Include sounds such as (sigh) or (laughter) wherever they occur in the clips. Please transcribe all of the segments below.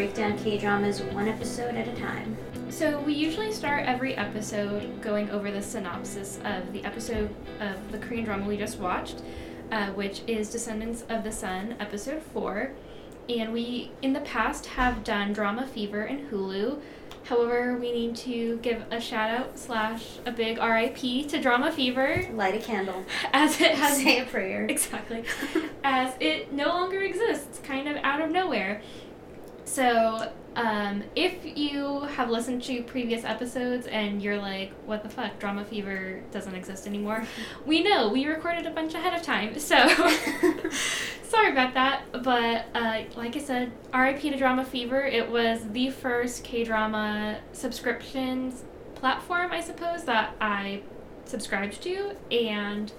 break down K dramas one episode at a time. So, we usually start every episode going over the synopsis of the episode of the Korean drama we just watched, uh, which is Descendants of the Sun, episode 4. And we, in the past, have done Drama Fever and Hulu. However, we need to give a shout out slash a big RIP to Drama Fever Light a candle. (laughs) as it has Say a prayer. (laughs) exactly as it no longer exists kind of out of nowhere so um, if you have listened to previous episodes and you're like what the fuck drama fever doesn't exist anymore (laughs) we know we recorded a bunch ahead of time so (laughs) sorry about that but uh, like i said rip to drama fever it was the first k-drama subscriptions platform i suppose that i subscribed to and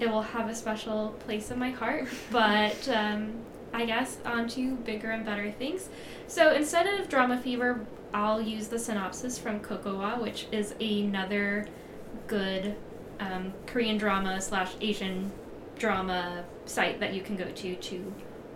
it will have a special place in my heart. (laughs) But um, I guess on to bigger and better things. So instead of Drama Fever, I'll use the synopsis from Kocowa, which is another good um, Korean drama slash Asian drama site that you can go to to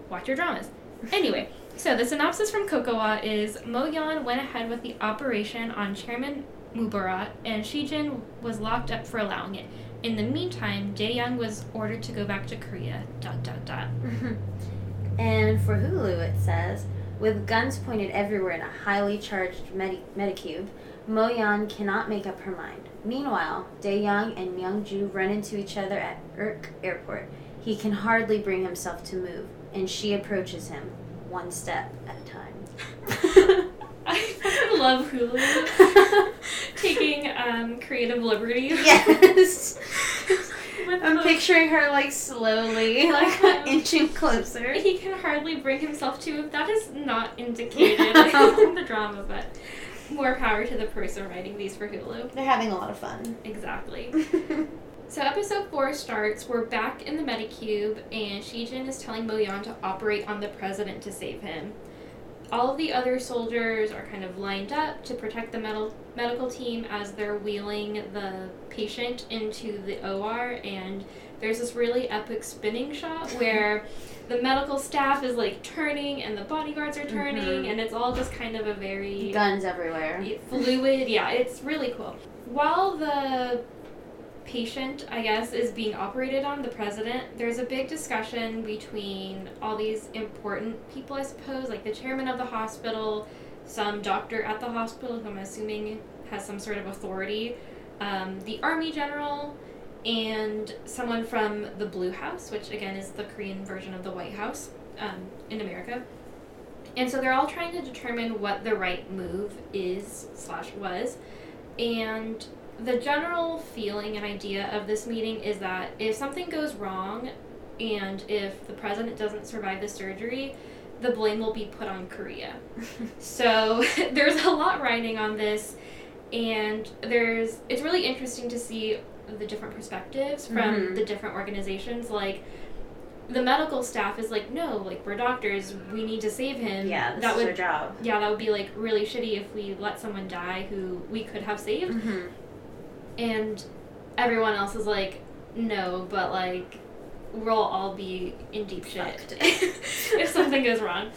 watch your dramas. (laughs) Anyway, so the synopsis from Kocowa is Mo Yeon went ahead with the operation on Chairman Mubarak, and Shijin was locked up for allowing it. In the meantime, Jae Young was ordered to go back to Korea. Dot dot dot. (laughs) and for Hulu, it says, with guns pointed everywhere in a highly charged medi- Medicube, Mo Yan cannot make up her mind. Meanwhile, Dae Young and Youngju run into each other at Urk Airport. He can hardly bring himself to move, and she approaches him, one step at a time. (laughs) I love Hulu (laughs) taking um, creative liberties. yes. (laughs) I'm picturing her like slowly, (laughs) like (laughs) inching closer. He can hardly bring himself to. That is not indicated (laughs) in the drama, but more power to the person writing these for Hulu. They're having a lot of fun. Exactly. So episode four starts. We're back in the Medicube, and Shijin is telling Moyan to operate on the president to save him. All of the other soldiers are kind of lined up to protect the medical medical team as they're wheeling the patient into the OR, and there's this really epic spinning shot (laughs) where the medical staff is like turning and the bodyguards are turning, Mhm. and it's all just kind of a very Guns everywhere. fluid. Yeah, it's really cool. While the patient, I guess, is being operated on, the president, there's a big discussion between all these important people, I suppose, like the chairman of the hospital, some doctor at the hospital, who I'm assuming has some sort of authority, um, the army general, and someone from the Blue House, which again is the Korean version of the White House um, in America. And so they're all trying to determine what the right move is slash was. And the general feeling and idea of this meeting is that if something goes wrong and if the president doesn't survive the surgery, the blame will be put on Korea. (laughs) So (laughs) there's a lot riding on this and there's it's really interesting to see the different perspectives from Mhm. the different organizations like the medical staff is like no like we're doctors we need to save him yeah, that would yeah that would be like really shitty if we let someone die who we could have saved Mm-hmm. And everyone else is like no but like we'll all be in deep shit (laughs) if something goes wrong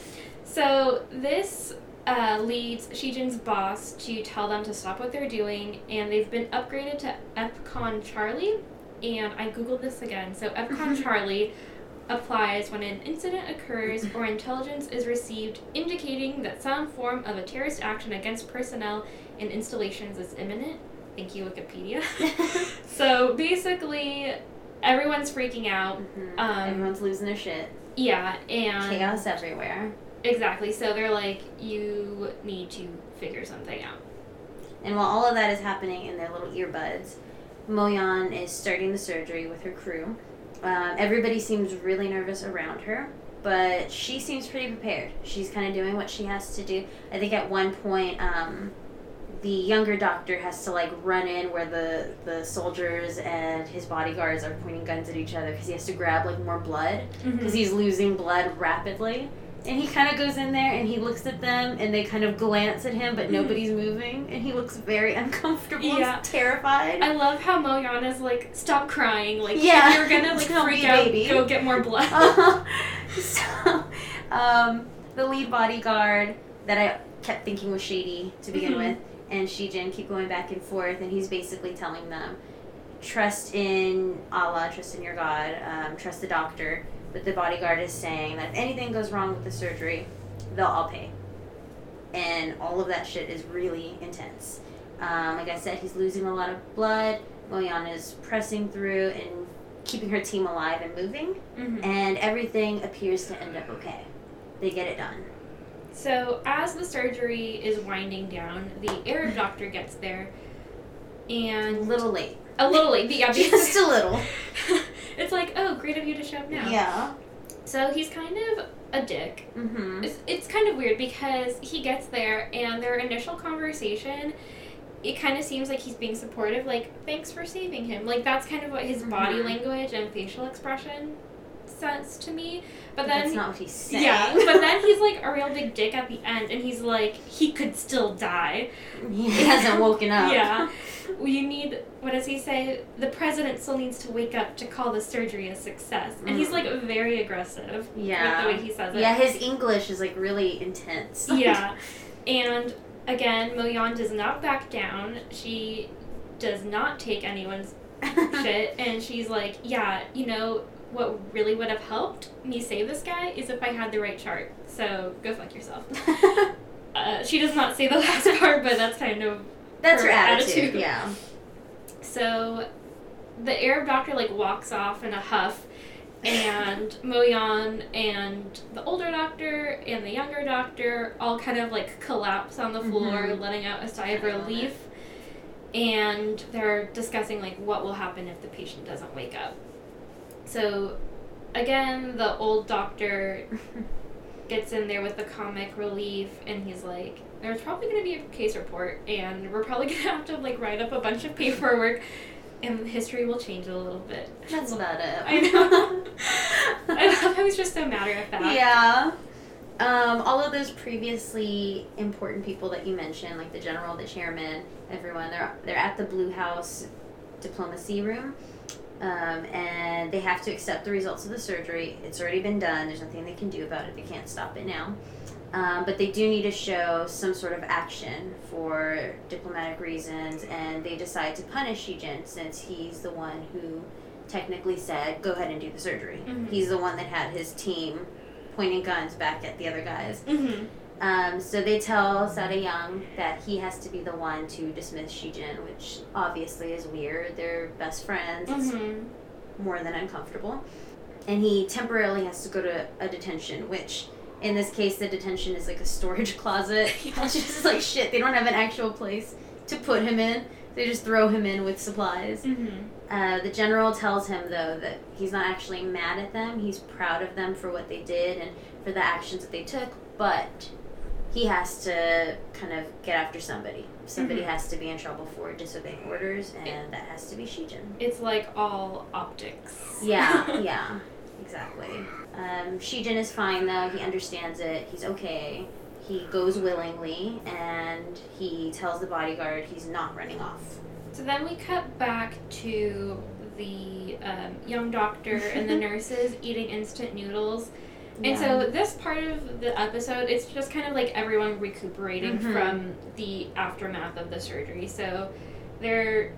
so this uh, leads Shijin's boss to tell them to stop what they're doing, and they've been upgraded to FPCON Charlie. And I googled this again. So FPCON (laughs) Charlie applies when an incident occurs or intelligence is received indicating that some form of a terrorist action against personnel and installations is imminent. Thank you, Wikipedia. (laughs) so basically, everyone's freaking out. Mhm. Um, Everyone's losing their shit. Yeah, and Chaos everywhere. Exactly. So they're like, you need to figure something out. And while all of that is happening in their little earbuds, Moyan is starting the surgery with her crew. Um, everybody seems really nervous around her, but she seems pretty prepared. She's kind of doing what she has to do. I think at one point, um, the younger doctor has to like run in where the the soldiers and his bodyguards are pointing guns at each other because he has to grab like more blood because he's losing blood rapidly. And he kind of goes in there and he looks at them and they kind of glance at him, but nobody's moving. And he looks very (laughs) uncomfortable, Yeah. terrified. I love how Moyana's like, stop crying. Like, Yeah. you're gonna like (laughs) freak out. baby. Go get more blood. (laughs) Uh-huh. so, um, the lead bodyguard that I kept thinking was shady to begin Mhm. with, and Shijin keep going back and forth, and he's basically telling them, trust in Allah, trust in your God, um, trust the doctor. But the bodyguard is saying that if anything goes wrong with the surgery, they'll all pay. And all of that shit is really intense. Um, like I said, he's losing a lot of blood. Moyan is pressing through and keeping her team alive and moving, Mhm. and everything appears to end up okay. They get it done. So, as the surgery is winding down, the Arab doctor gets there, and. A little late. a little late. Yeah, (laughs) Just a little. (laughs) it's like, oh, great of you to show up now. Yeah. So he's kind of a dick. Mm-hmm. It's, it's kind of weird because he gets there and their initial conversation, it kind of seems like he's being supportive, like, thanks for saving him. Like, that's kind of what his body Mhm. language and facial expression says to me. But then. That's not what he's saying. yeah, but then he's like a real big dick at the end, and he's like, he could still die. he hasn't woken up. Yeah. You need, what does he say? The president still needs to wake up to call the surgery a success. And he's Mm. like very aggressive Yeah. with the way he says it. Yeah, his English is like really intense. (laughs) yeah. (laughs) And again, Moyan does not back down. She does not take anyone's (laughs) shit. And she's like, yeah, you know, what really would have helped me save this guy is if I had the right chart. So go fuck yourself. (laughs) Uh, she does not say the (laughs) last part, but that's kind of That's her her attitude. attitude. Yeah. So the Arab doctor like walks off in a huff and (laughs) Moyan and the older doctor and the younger doctor all kind of like collapse on the floor, Mhm. letting out a sigh of relief. And they're discussing like what will happen if the patient doesn't wake up. So again, the old doctor (laughs) gets in there with the comic relief and he's like there's probably going to be a case report and we're probably going to have to like write up a bunch of paperwork and history will change a little bit That's about it. i know (laughs) i love how just so matter of fact Yeah. Um, all of those previously important people that you mentioned, like the general, the chairman, everyone, they're they're at the Blue House diplomacy room, um, and they have to accept the results of the surgery. It's already been done. There's nothing they can do about it. They can't stop it now. Um, but they do need to show some sort of action for diplomatic reasons, and they decide to punish Shijin since he's the one who technically said, "Go ahead and do the surgery." Mhm. He's the one that had his team pointing guns back at the other guys. mm-hmm. Um, so they tell Sada Young that he has to be the one to dismiss Shijin, which obviously is weird. They're best friends. Mm-hmm. more than uncomfortable. And he temporarily has to go to a detention, which in this case, the detention is like a storage (laughs) closet. Yeah. (laughs) It's just like shit. They don't have an actual place to put him in. They just throw him in with supplies. Mm-hmm. Uh, the general tells him, though, that he's not actually mad at them. He's proud of them for what they did and for the actions that they took, but he has to kind of get after somebody. Somebody Mhm. has to be in trouble for disobeying orders, and that has to be Shijin. it's like all optics Yeah, (laughs) yeah, exactly. Um, Shijin is fine though. He understands it. He's okay. He goes willingly, and he tells the bodyguard he's not running off. So then we cut back to the um, young doctor and the (laughs) nurses eating instant noodles. And so this part of the episode, it's just kind of like everyone recuperating Mhm. from the aftermath of the surgery. So they're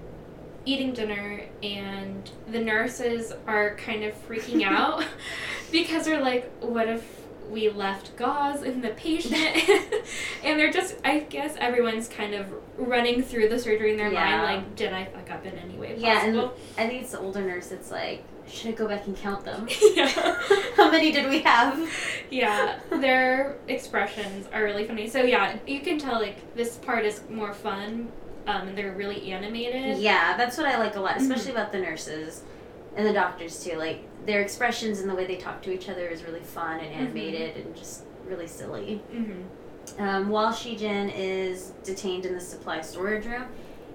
eating dinner and the nurses are kind of freaking (laughs) out (laughs) because they're like, what if we left gauze in the patient? (laughs) and they're just, I guess everyone's kind of running through the surgery in their Yeah. mind, like, did I fuck up in any way Yeah, and? I think it's the older nurse It's like, should I go back and count them? (laughs) yeah. (laughs) How many did we have? yeah, their expressions are really funny. So yeah, you can tell like this part is more fun, um, and they're really animated. Yeah, that's what I like a lot, Mm-hmm. especially about the nurses and the doctors too. Like their expressions and the way they talk to each other is really fun and animated and just really silly. Mm-hmm. Um, while Shijin is detained in the supply storage room,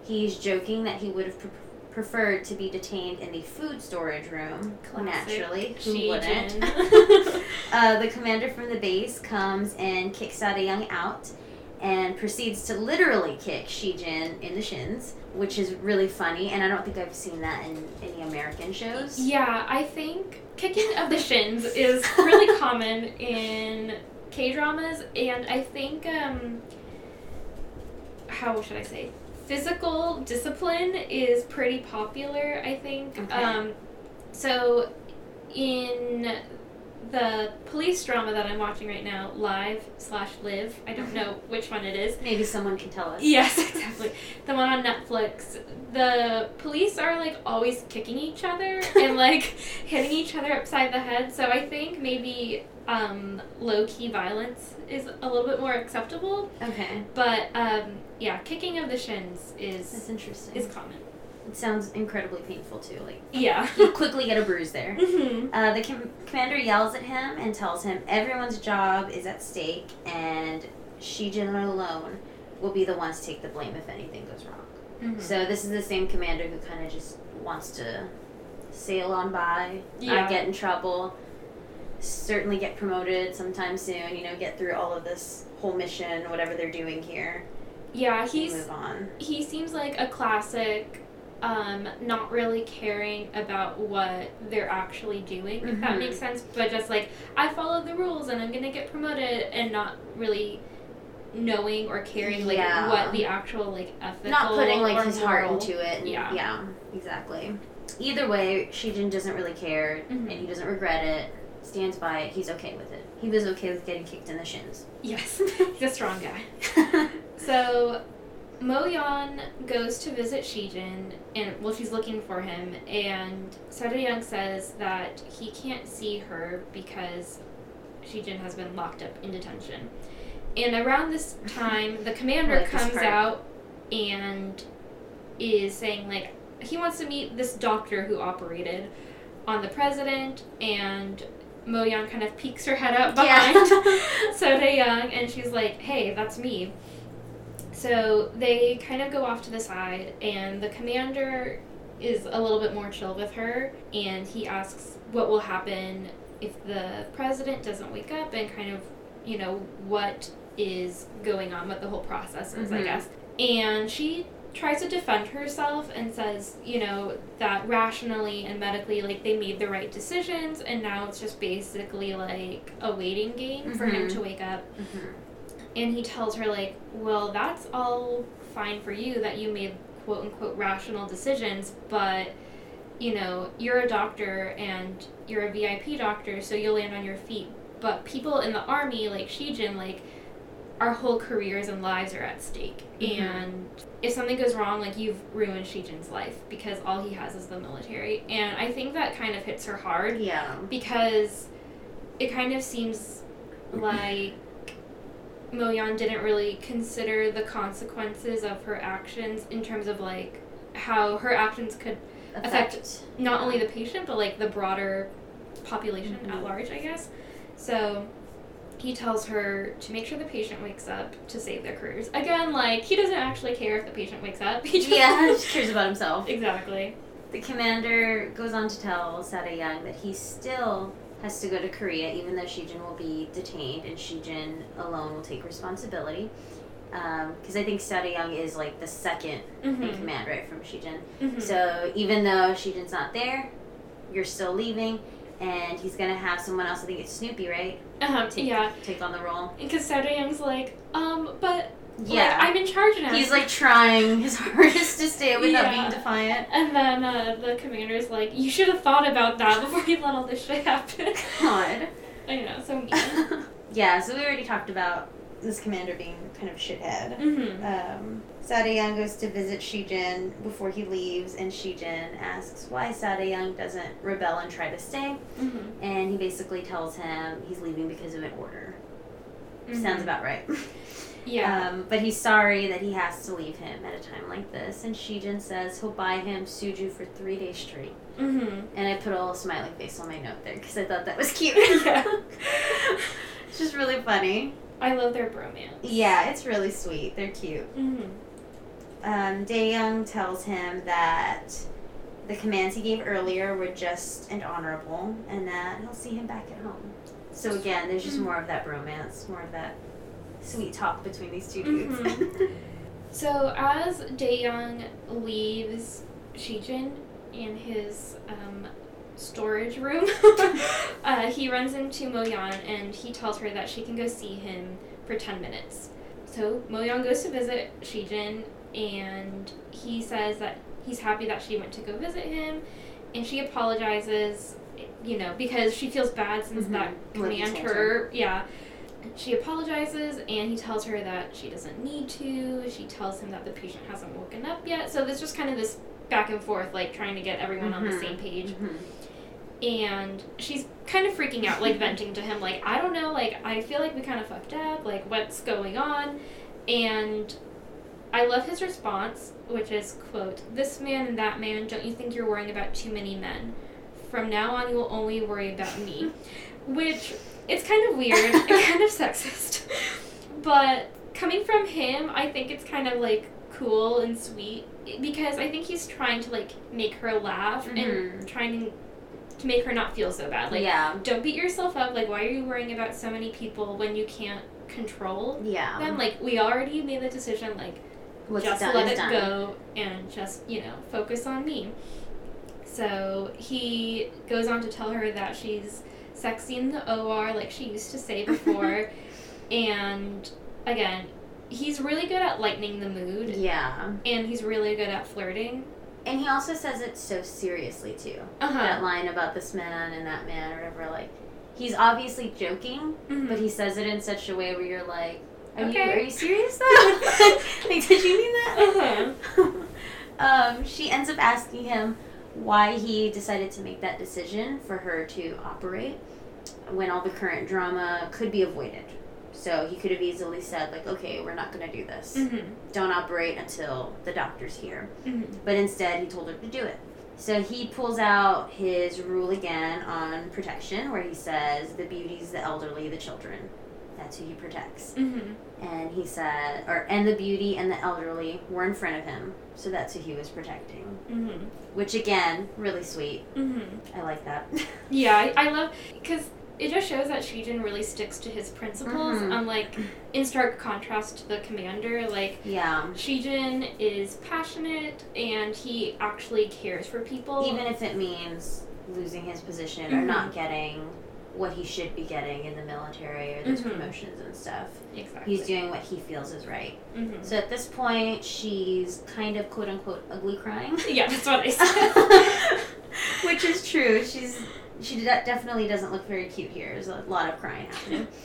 he's joking that he would have pre- preferred to be detained in the food storage room. Classic Naturally, who Shijin. wouldn't? (laughs) uh, the commander from the base comes and kicks Sada Young out and proceeds to literally kick Shijin in the shins, which is really funny. And I don't think I've seen that in any American shows. Yeah, I think kicking of the (laughs) shins is really common in K dramas, and I think um, how should I say, physical discipline is pretty popular. I think. Okay. Um, so, in the police drama that I'm watching right now, Live slash Live, I don't know which one it is. Maybe someone can tell us. Yes, (laughs) exactly. (laughs) The one on Netflix. The police are like always kicking each other (laughs) and like hitting each other upside the head. So I think maybe um, low key violence is a little bit more acceptable. Okay. But um, yeah, kicking of the shins That's is interesting. is common. it sounds incredibly painful too. Like Yeah. (laughs) you quickly get a bruise there. (laughs) hmm Uh, the com- commander yells at him and tells him everyone's job is at stake, and Shijin alone will be the ones to take the blame if anything goes wrong. Mm-hmm. So this is the same commander who kind of just wants to sail on by, Yeah. not get in trouble, certainly get promoted sometime soon. You know, get through all of this whole mission, whatever they're doing here, Yeah, he's move on. he seems like a classic um, not really caring about what they're actually doing if that Mhm. makes sense but just like i follow the rules and i'm gonna get promoted and not really knowing or caring like Yeah. what the actual like ethical or Not putting like his heart into it. And, Yeah. yeah, exactly. Either way, Shijin doesn't really care, Mhm. and he doesn't regret it. Stands by it. He's okay with it. He was okay with getting kicked in the shins. yes (laughs) he's a strong guy (laughs) so Moyan goes to visit Shijin, and well, she's looking for him, and Young says that he can't see her because Shijin has been locked up in detention. And around this time, the commander (laughs) like comes out and is saying like he wants to meet this doctor who operated on the president, and Moyan kind of peeks her head up behind. (laughs) So Young, and she's like, "Hey, that's me." So they kind of go off to the side, and the commander is a little bit more chill with her, and he asks what will happen if the president doesn't wake up, and kind of, you know, what is going on, what the whole process is, I Mhm. guess. And she tries to defend herself and says, you know, that rationally and medically, like, they made the right decisions, and now it's just basically like a waiting game for him to wake up. Mhm. and he tells her like well that's all fine for you that you made quote unquote rational decisions but you know you're a doctor and you're a vip doctor so you'll land on your feet. But people in the army like shijin like our whole careers and lives are at stake Mhm. and if something goes wrong like you've ruined shijin's life because all he has is the military and i think that kind of hits her hard Yeah. because it kind of seems like Moyan didn't really consider the consequences of her actions in terms of like how her actions could Affect not only the patient but like the broader population Mhm. at large, I guess. So he tells her to make sure the patient wakes up to save their careers. Again, like he doesn't actually care if the patient wakes up. (laughs) He just Yeah, just cares about himself. exactly. The commander goes on to tell Sada Young that he still has to go to Korea, even though Shijin will be detained and Shijin alone will take responsibility. Because I think Sada Young is like the 2nd in Mhm. command, right, from Shijin. Mhm. So even though Shijin's not there, you're still leaving, and he's gonna have someone else. I think it's Snoopy, right? uh-huh, Take, yeah. take on the role. And Because Young's like, um, but Yeah, like, I'm in charge now. he's like trying (laughs) his hardest to stay without Yeah. being defiant. And then uh, the commander's like, you should have thought about that before you let all this shit happen. God. (laughs) I know, so mean. (laughs) yeah, so we already talked about this commander being kind of shithead. mm-hmm. Um, Young goes to visit Shijin before he leaves, and Shijin asks why Young doesn't rebel and try to stay. Mm-hmm. And he basically tells him he's leaving because of an order. Mm-hmm. Sounds about right. (laughs) (laughs) Yeah. Um, but he's sorry that he has to leave him at a time like this. And Shijin says he'll buy him soju for three days straight. mm-hmm. And I put a little smiley face on my note there because I thought that was (laughs) cute. Yeah. it's just really funny. I love their bromance. Yeah, it's really sweet. They're cute. Mm-hmm. Um, Young tells him that the commands he gave earlier were just and honorable, and that he'll see him back at home. So again, there's just Mm. more of that romance, more of that sweet talk between these two dudes. Mhm. (laughs) So as Daeyoung leaves Shijin and his um, storage room, (laughs) uh, he runs into Moyan and he tells her that she can go see him for 10 minutes. So Moyan goes to visit Shijin and he says that he's happy that she went to go visit him and she apologizes, you know, because she feels bad since Mhm. that What he command her, yeah. She apologizes and he tells her that she doesn't need to. She tells him that the patient hasn't woken up yet. So there's just kind of this back and forth, like trying to get everyone on the Mhm. same page Mhm. and she's kind of freaking out, like venting to him, like, I don't know, like, I feel like we kind of fucked up, like, what's going on? And I love his response, which is, quote, This man and that man, don't you think you're worrying about too many men? From now on, you will only worry about me. (laughs) Which, it's kind of weird and kind of sexist. But coming from him, I think it's kind of, like, cool and sweet because I think he's trying to, like, make her laugh and Mhm. trying to make her not feel so bad. Like, yeah. don't beat yourself up. Like, why are you worrying about so many people when you can't control Yeah. them? Like, we already made the decision. Like, What's just let it done. go and just you know focus on me. So he goes on to tell her that she's sexy in the OR, like she used to say before, (laughs) and again, he's really good at lightening the mood, Yeah. and he's really good at flirting. And he also says it so seriously too. Uh-huh. That line about this man and that man or whatever, like he's obviously joking, but he says it in such a way where you're like, Are you are you serious though? (laughs) (laughs) like did you mean that? Uh-huh. um, she ends up asking him why he decided to make that decision for her to operate when all the current drama could be avoided. So he could have easily said, like, okay, we're not going to do this. Mhm. Don't operate until the doctor's here. Mhm. But instead, he told her to do it. So he pulls out his rule again on protection, where he says, the beauties, the elderly, the children. That's who he protects. Mhm. And he said, or, and the beauty and the elderly were in front of him. So that's who he was protecting. Mhm. Which, again, really sweet. Mhm. I like that. (laughs) Yeah, I, I love because it just shows that Shijin really sticks to his principles, Mhm. unlike in stark contrast to the commander. Like yeah. Shijin is passionate and he actually cares for people. Even if it means losing his position or not getting what he should be getting in the military or those Mhm. promotions and stuff. exactly, He's doing what he feels is right. hmm So at this point, she's kind of quote unquote ugly crying. Yeah, that's what I (laughs) said. Which is true. She's she de- definitely doesn't look very cute here. There's a lot of crying happening. (laughs)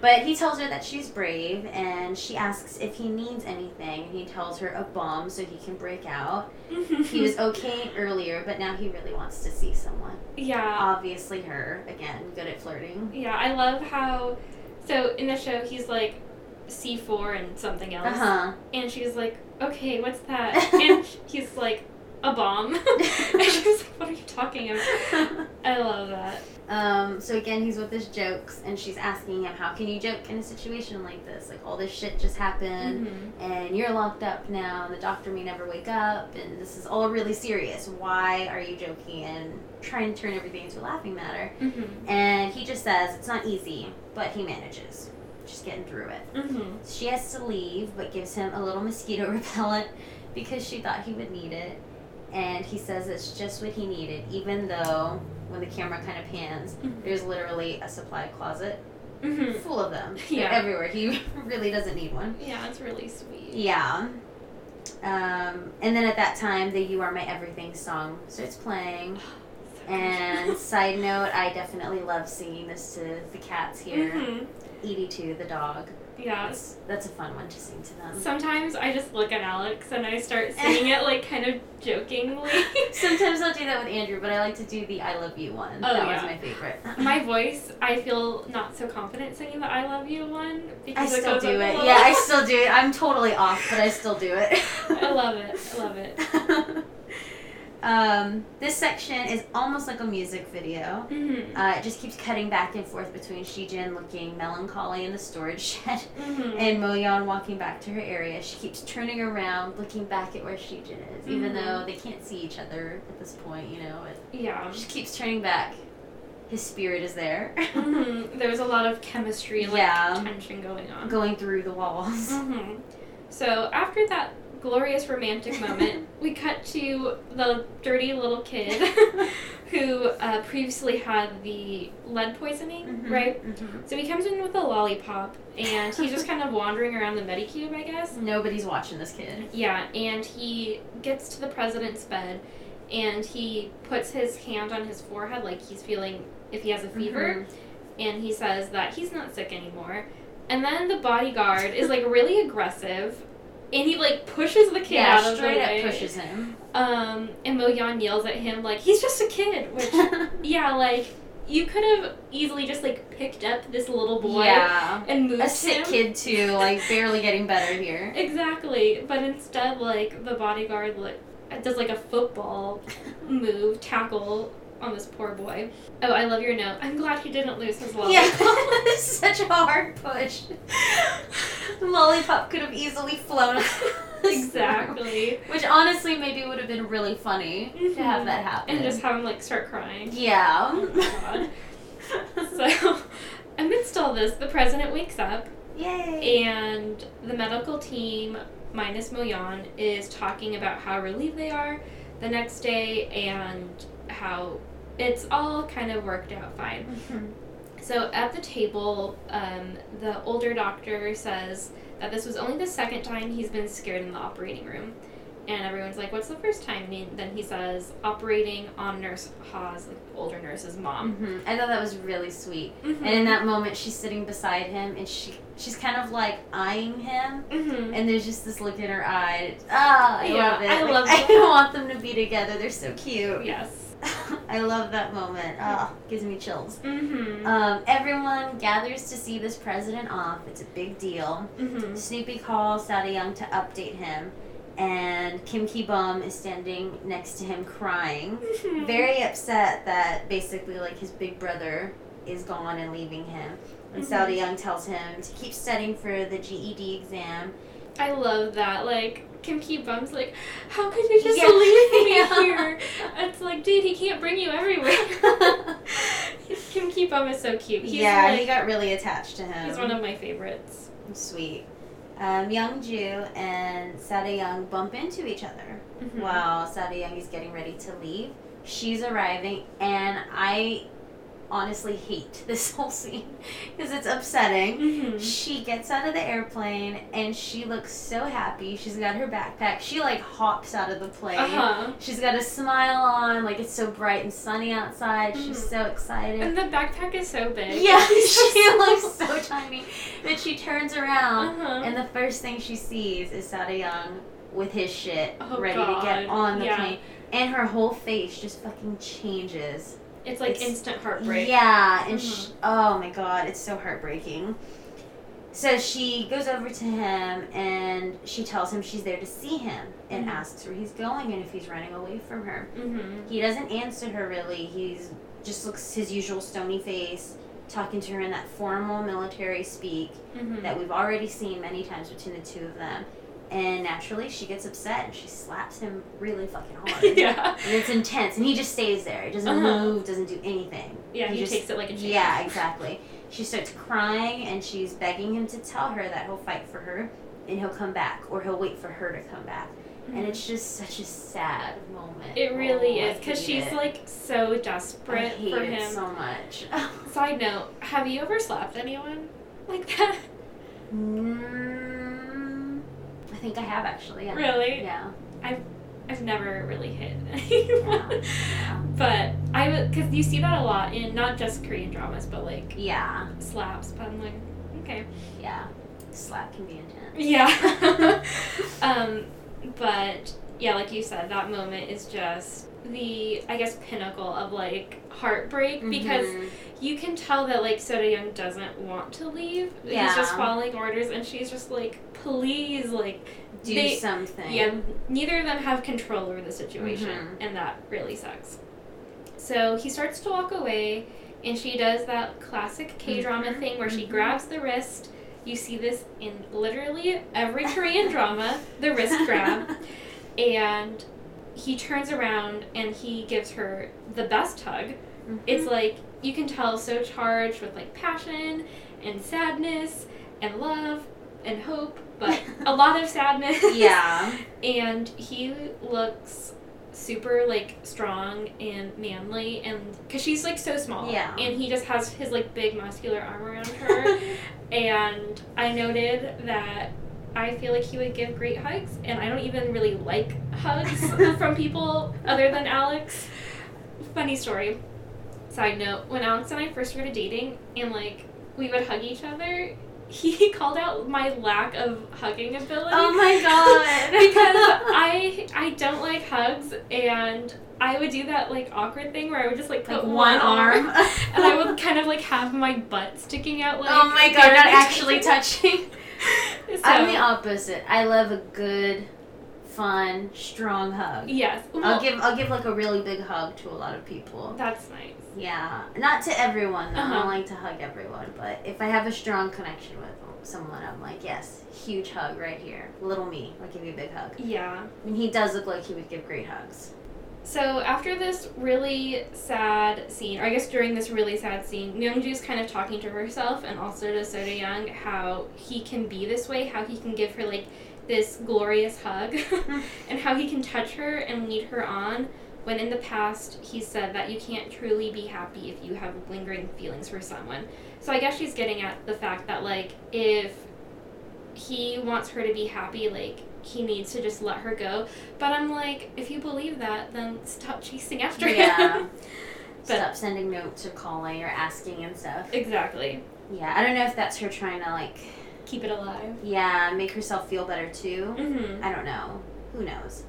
But he tells her that she's brave, and she asks if he needs anything. He tells her a bomb so he can break out. (laughs) He was okay earlier, but now he really wants to see someone. yeah, Obviously, her again, good at flirting. yeah. I love how. So in the show, he's like C four and something else, Uh huh. and she's like, "Okay, what's that?" (laughs) and he's like, "A bomb." (laughs) (laughs) and she's like, "What are you talking about?" I love that. Um, so again, he's with his jokes, and she's asking him, "How can you joke in a situation like this? Like all this shit just happened, Mhm. and you're locked up now, and the doctor may never wake up, and this is all really serious. Why are you joking and trying to turn everything into a laughing matter?" Mhm. And he just says it's not easy, but he manages, just getting through it. Mhm. She has to leave, but gives him a little mosquito (laughs) repellent because she thought he would need it. And he says it's just what he needed, even though when the camera kind of pans, Mhm. there's literally a supply closet Mhm. full of them. They're (laughs) Yeah. everywhere. He (laughs) really doesn't need one. Yeah, it's really sweet. Yeah. Um, and then at that time, the You Are My Everything song starts playing. (gasps) And (laughs) side note, I definitely love singing this to the cats here. Mhm. Edie too, the dog. Yeah. That's a fun one to sing to them. Sometimes I just look at Alex and I start (laughs) singing it like kind of jokingly. (laughs) Sometimes I'll do that with Andrew, but I like to do the I Love You one. Oh, that yeah. was my favorite. (laughs) My voice, I feel not so confident singing the I love you one I because it still goes do it. Yeah, I still do it. I'm totally off, but I still do it. I love it. I love it. Um, this section is almost like a music video. Mhm. Uh, it just keeps cutting back and forth between Shijin looking melancholy in the storage (laughs) shed Mhm. and Moyon walking back to her area. She keeps turning around, looking back at where Shijin is, even Mhm. though they can't see each other at this point. You know, it yeah. just keeps turning back. His spirit is there, (laughs) Mhm. There's a lot of chemistry, like Yeah. tension going on. going through the walls. hmm So after that glorious romantic moment, (laughs) we cut to the dirty little kid (laughs) who uh, previously had the lead poisoning, Mhm, right? mhm. So he comes in with a lollipop, and he's just kind of wandering around the Medicube, I guess. Nobody's watching this kid. Yeah, and he gets to the president's bed, and he puts his hand on his forehead like he's feeling if he has a fever, and he says that he's not sick anymore. And then the bodyguard is like really aggressive, and he like pushes the kid Yeah, out of the straight way. up pushes him. Um, and Mo Yan yells at him like he's just a kid, which (laughs) yeah, like you could have easily just like picked up this little boy yeah. and moved A sick him. kid too, like barely getting better here. (laughs) Exactly, but instead, like the bodyguard like does like a football (laughs) move tackle on this poor boy. Oh, I love your note. I'm glad he didn't lose his lollipop. Yeah, (laughs) (laughs) it's such a hard push. The (laughs) lollipop could have easily flown. exactly. Which honestly maybe would have been really funny to have that mm-hmm. happen. and just have him like start crying. yeah. Oh my So, amidst all this, the president wakes up Yay. and the medical team, minus Moyan, is talking about how relieved they are the next day and how it's all kind of worked out fine. Mhm. So at the table, um, the older doctor says that this was only the second time he's been scared in the operating room. And everyone's like, what's the first time? And then he says, operating on Nurse Haas, like older nurse's mom. Mhm. I thought that was really sweet. Mhm. And in that moment, she's sitting beside him, and she she's kind of like eyeing him, Mhm. and there's just this look in her eye. Ah, I Yeah, love it. I Like, love (laughs) I want them to be together. They're so cute. Yes. (laughs) I love that moment. Ah, gives me chills. Mm-hmm. Um, everyone gathers to see this president off. It's a big deal. mm-hmm. Snoopy calls Sada Young to update him, and Kim Ki Bum is standing next to him crying, very upset that basically like his big brother is gone and leaving him. And. Sada Young tells him to keep studying for the GED exam. I love that. Like, Kim Ki Bum's like, how could you just Yeah. leave me (laughs) Yeah. here? It's like, dude, he can't bring you everywhere. (laughs) Kim Ki Bum is so cute. He's yeah, like, he got really attached to him. he's one of my favorites. Sweet. Um, Young Ju and Sada Young bump into each other Mhm. while Sada Young is getting ready to leave. She's arriving, and I honestly hate (laughs) this whole scene because it's upsetting. Mhm. She gets out of the airplane and she looks so happy. She's got her backpack. She like hops out of the plane. Uh-huh. She's got a smile on, like it's so bright and sunny outside. She's Mhm. so excited. And the backpack is so big. Yeah, (laughs) she looks so tiny. But she turns around, Uh-huh. and the first thing she sees is Sada Young with his shit Oh, ready to get on the Yeah. plane. And her whole face just fucking changes. It's like It's- instant heartbreak. Yeah, and Mhm. sh- oh my god, it's so heartbreaking. So she goes over to him and she tells him she's there to see him and Mhm. asks where he's going and if he's running away from her. Mm-hmm. He doesn't answer her really. He's just looks his usual stony face, talking to her in that formal military speak Mm-hmm. that we've already seen many times between the two of them. And naturally, she gets upset and she slaps him really fucking (laughs) hard. yeah. And it's intense, and he just stays there. He doesn't Uh-huh. move, doesn't do anything. Yeah, he, just- takes it like a champ. Yeah, (laughs) exactly. She starts crying, and she's begging him to tell her that he'll fight for her, and he'll come back, or he'll wait for her to come back. And Mhm. it's just such a sad moment. It really Oh, is because she's it. like so desperate for him. so much. Side note: Have you ever slapped anyone like that? mm, I think I have actually. Yeah. Really? Yeah. I've I've never really hit (laughs) anyone, Yeah. but I because you see that a lot in not just Korean dramas, but like Yeah. slaps. But I'm like, okay, Yeah. Slap can be intense. yeah. (laughs) um, but yeah, like you said, that moment is just the I guess pinnacle of like heartbreak because Mhm. You can tell that like Soda Young doesn't want to leave. Yeah. He's just following orders, and she's just like, please, like, do they- something. yeah. Neither of them have control over the situation, Mhm. and that really sucks. So he starts to walk away, and she does that classic K drama Mhm. thing where she Mhm. grabs the wrist. You see this in literally every Korean (laughs) drama, the wrist (laughs) grab, and he turns around and he gives her the best hug. It's like you can tell so charged with like passion and sadness and love and hope, but (laughs) a lot of sadness. Yeah. (laughs) and he looks super like strong and manly and because she's like so small Yeah. and he just has his like big muscular arm around her (laughs) and i noted that i feel like he would give great hugs and i don't even really like hugs from people other than alex funny story side note when alex and i first started dating and like we would hug each other he (laughs) called out my lack of hugging ability oh my (laughs) god. because (laughs) I I don't like hugs and I would do that like awkward thing where I would just like put like one, one arm arm. and I would kind of like have my butt sticking out like oh my god, not actually touching. So, I'm the opposite. I love a good, fun, strong hug. yes. I'll give I'll give like a really big hug to a lot of people. that's nice. Yeah, not to everyone. Though. I Uh-huh. don't like to hug everyone, but if I have a strong connection with someone, I'm like, yes, huge hug right here. Little me, I'll give you a big hug. Yeah. And he does look like he would give great hugs. So after this really sad scene, or I guess during this really sad scene, Myungju's kind of talking to herself and also to Soda Young how he can be this way, how he can give her like this glorious hug, (laughs) mm-hmm. and how he can touch her and lead her on. When in the past he said that you can't truly be happy if you have lingering feelings for someone. So I guess she's getting at the fact that like if he wants her to be happy, like he needs to just let her go. But I'm like, if you believe that, then stop chasing after Yeah. him. (laughs) Stop sending notes or calling or asking and stuff. exactly. Yeah, I don't know if that's her trying to like, Keep it alive. yeah, make herself feel better too. Mm-hmm. I don't know. Who knows?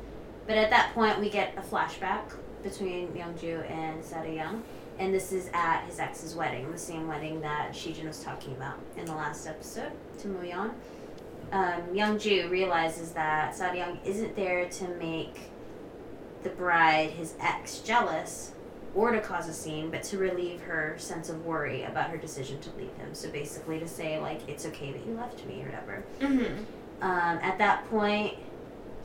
But at that point, we get a flashback between Youngju and Sada Young. And this is at his ex's wedding, the same wedding that Shijin was talking about in the last episode to Muyon. Um, Youngju realizes that Sada Young isn't there to make the bride, his ex, jealous or to cause a scene, but to relieve her sense of worry about her decision to leave him. So basically to say, like, it's okay that you left me or whatever. Mm-hmm. Um, at that point,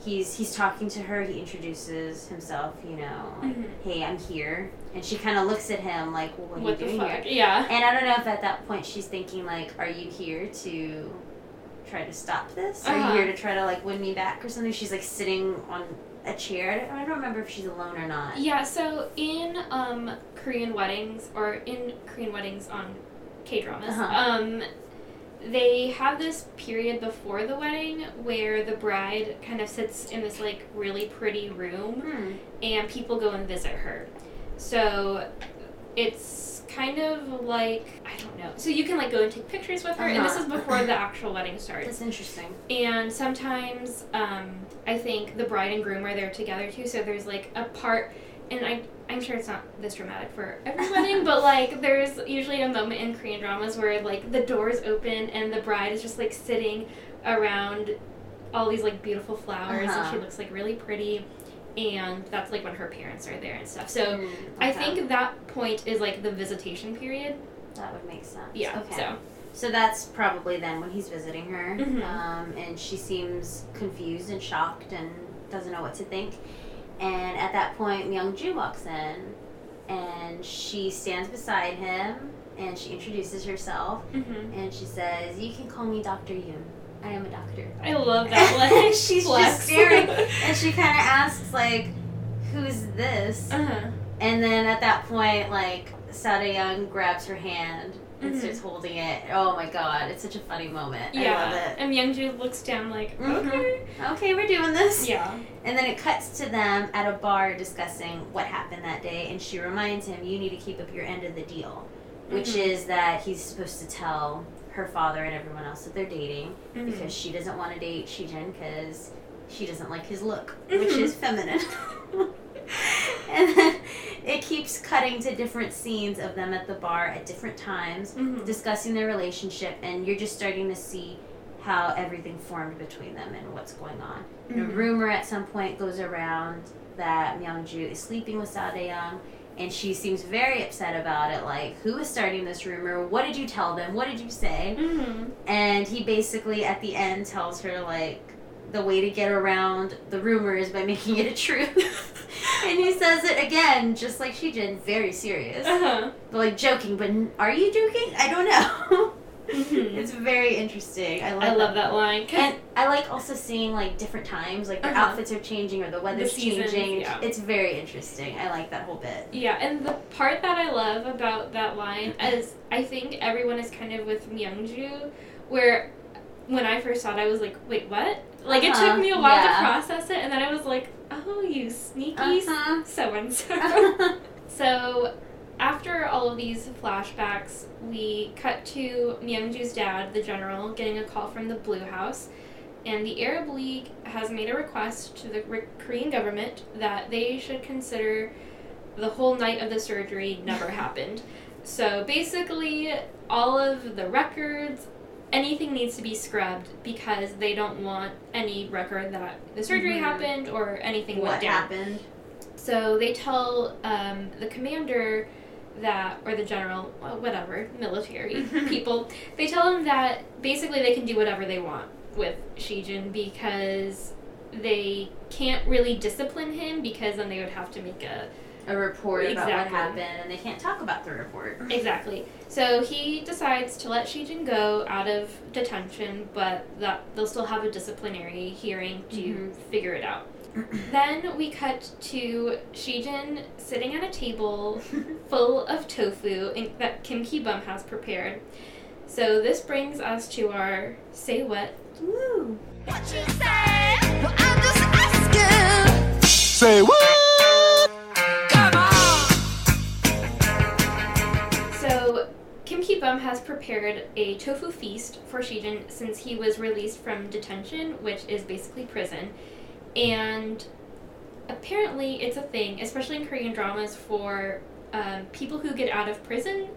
he's he's talking to her. He introduces himself. You know, like, Mhm. "Hey, I'm here," and she kind of looks at him like, well, "What, What are you doing fuck? here?" Yeah. And I don't know if at that point she's thinking like, "Are you here to try to stop this? Are Uh-huh. you here to try to like win me back or something?" She's like sitting on a chair. I don't, remember if she's alone or not. Yeah, so in um, Korean weddings or in Korean weddings on K dramas, Uh-huh. um, they have this period before the wedding where the bride kind of sits in this like really pretty room Hmm. and people go and visit her. So it's kind of like I don't know. So you can like go and take pictures with her, and this Uh-huh. is before the actual wedding starts. That's interesting. And sometimes um, I think the bride and groom are there together too. So there's like a part, and I I'm sure it's not this dramatic for every (laughs) wedding, but like there's usually a moment in Korean dramas where like the doors open and the bride is just like sitting around all these like beautiful flowers, and Uh-huh. she looks like really pretty. And that's like when her parents are there and stuff. So Hmm, I think that point is like the visitation period. that would make sense. Yeah. Okay. So So that's probably then when he's visiting her, Mhm. um, and she seems confused and shocked and doesn't know what to think. And at that point, Myung Ju walks in, and she stands beside him, and she introduces herself, hmm and she says, "You can call me Doctor Yoon. I am a doctor." I love that. Like (laughs) (laughs) She's flex. just staring, (laughs) and she kind of asks like, "Who's this?" uh-huh. And then at that point, like Sada Young grabs her hand and Mhm. starts holding it. Oh my god, it's such a funny moment. Yeah. I love it. And Youngju looks down like, Mhm. okay. Okay, we're doing this. Yeah. And then it cuts to them at a bar discussing what happened that day, and she reminds him, "You need to keep up your end of the deal," which Mhm. is that he's supposed to tell her father and everyone else that they're dating Mhm. because she doesn't want to date Shijin because she doesn't like his look, which Mhm. is feminine. (laughs) (laughs) and then it keeps cutting to different scenes of them at the bar at different times Mhm. discussing their relationship, and you're just starting to see how everything formed between them and what's going on. And a rumor at some point goes around that Myungju is sleeping with Young, and she seems very upset about it. Like, who is starting this rumor? What did you tell them? What did you say? Mhm. And he basically, at the end, tells her, like, the way to get around the rumor is by (laughs) making it a truth. (laughs) and he says it again, just like she did, very serious. Uh-huh. But, like, joking, but are you joking? I don't know. Mhm. (laughs) It's very interesting. I love. I love that line, And I like also seeing like different times, like the Uh-huh. outfits are changing or the weather's seasons, changing. yeah. It's very interesting. I like that whole bit. Yeah, and the part that I love about that line (clears throat) is I think everyone is kind of with Myungju, where when I first saw it, I was like, wait, what? Like, it Uh-huh, took me a while yeah. to process it, and then I was like, oh, you sneaky Uh-huh. so and so. So, after all of these flashbacks, we cut to Myungju's dad, the general, getting a call from the Blue House, and the Arab League has made a request to the Re- Korean government that they should consider the whole night of the surgery never (laughs) happened. So basically, all of the records, anything needs to be scrubbed because they don't want any record that the surgery Mhm. happened or anything what went down. happened? So they tell um, the commander that, or the general, well, whatever, military (laughs) people, they tell him that basically they can do whatever they want with Shijin because they can't really discipline him because then they would have to make a A report about what happened, and they can't talk about the report. exactly. So he decides to let Shijin go out of detention, but that they'll still have a disciplinary hearing to Mhm. figure it out. then we cut to Shijin sitting at a table (laughs) full of tofu in, that Kim Ki Bum has prepared. So this brings us to our say what. Woo! What you say? Well, I'm just asking. Say what? Has prepared a tofu feast for Shijin since he was released from detention, which is basically prison. And apparently it's a thing, especially in Korean dramas, for um, people who get out of prison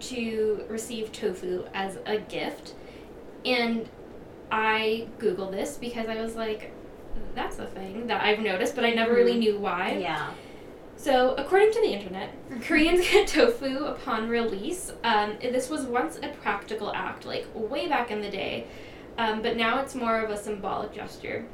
to receive tofu as a gift. And I Googled this because I was like, that's a thing that I've noticed, but I never really Mhm. knew why. Yeah. So, according to the internet, Koreans (laughs) get tofu upon release. Um, this was once a practical act, like way back in the day, um, but now it's more of a symbolic gesture.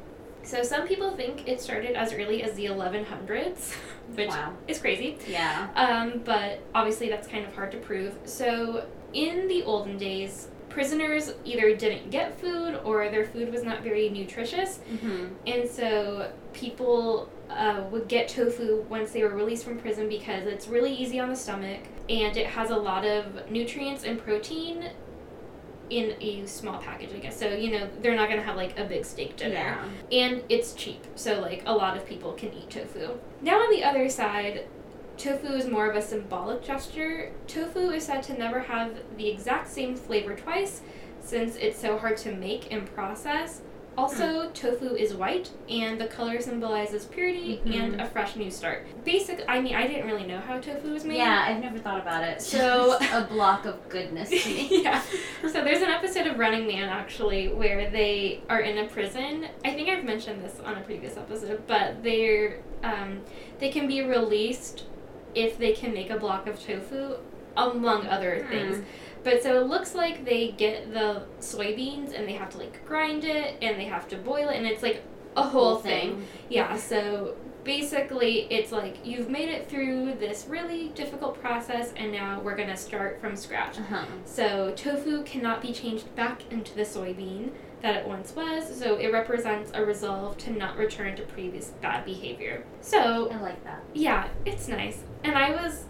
So, some people think it started as early as the 1100s, (laughs) which Wow. is crazy. Yeah. Um, but obviously, that's kind of hard to prove. So, in the olden days, prisoners either didn't get food or their food was not very nutritious. Mm-hmm. And so people uh, would get tofu once they were released from prison because it's really easy on the stomach and it has a lot of nutrients and protein in a small package, I guess. So, you know, they're not going to have like a big steak dinner. Yeah. And it's cheap. So, like, a lot of people can eat tofu. Now, on the other side, tofu is more of a symbolic gesture. Tofu is said to never have the exact same flavor twice since it's so hard to make and process. Also, tofu is white, and the color symbolizes purity and Mhm. a fresh new start. Basic, I mean, I didn't really know how tofu was made. Yeah, I've never thought about it. So- (laughs) a block of goodness to me. (laughs) yeah. So there's an episode of Running Man actually where they are in a prison. I think I've mentioned this on a previous episode, but they're um, they can be released if they can make a block of tofu, among other Hmm. things. But so it looks like they get the soybeans and they have to like grind it and they have to boil it and it's like a whole thing. Yeah, so basically it's like you've made it through this really difficult process and now we're going to start from scratch. Uh-huh. So tofu cannot be changed back into the soybean that it once was, so it represents a resolve to not return to previous bad behavior. So, I like that. yeah, it's nice. And I was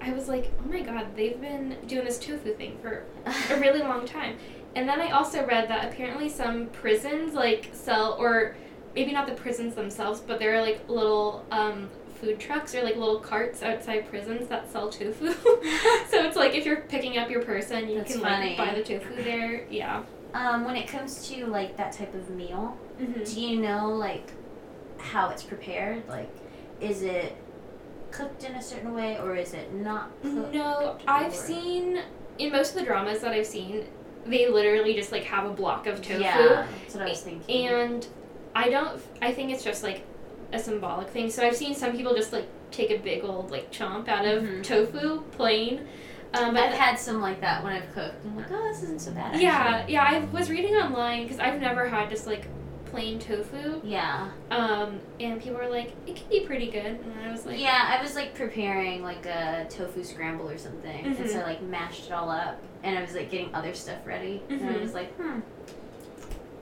I was like, "Oh my god, they've been doing this tofu thing for a (laughs) really long time. And then I also read that apparently some prisons like sell, or maybe not the prisons themselves, but there are like little um, food trucks or like little carts outside prisons that sell tofu. (laughs) so it's like if you're picking up your person, you That's can funny. like buy the tofu there. Yeah. Um, when it comes to like that type of meal, Mm-hmm. do you know like how it's prepared? Like, is it cooked in a certain way or is it not cooked? No, I've seen in most of the dramas that I've seen, they literally just like have a block of tofu. Yeah, that's what I was thinking. And I don't. I think it's just like a symbolic thing. So I've seen some people just like take a big old like chomp out of Mhm. tofu plain. Um, but I've had some like that when I've cooked. I'm like, oh, this isn't so bad. yeah, actually." yeah. I was reading online because I've never had just like plain tofu. Yeah. Um, and people were like, it can be pretty good. And I was like, yeah, I was like preparing like a tofu scramble or something, and Mhm. so I like mashed it all up, and I was like getting other stuff ready, and I Mhm. was like, hmm,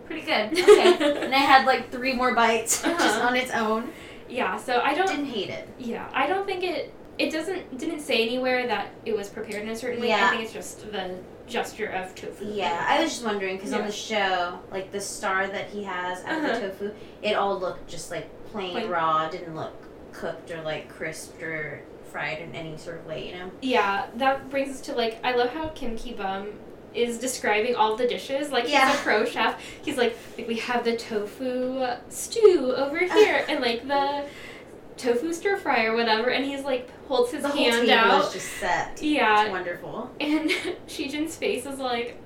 pretty good. (laughs) Okay, and I had like three more bites (laughs) just Uh-huh. on its own. yeah. So I don't. Didn't hate it. Yeah, I don't think it. It doesn't didn't say anywhere that it was prepared in a certain way. I think it's just the gesture of tofu. Yeah, I was just wondering because on the show, like the star that he has out Uh-huh. of the tofu, it all looked just like plain, Plain. raw. Didn't look cooked or like crisped or fried in any sort of way. You know. Yeah, that brings us to like I love how Kim Ki Bum is describing all the dishes. Like Yeah. he's a pro chef. He's like, like we have the tofu stew over here (laughs) and like the tofu stir fry or whatever and he's like holds his The whole hand table out. is just set. It's yeah. wonderful. And (laughs) Shijin's face is like,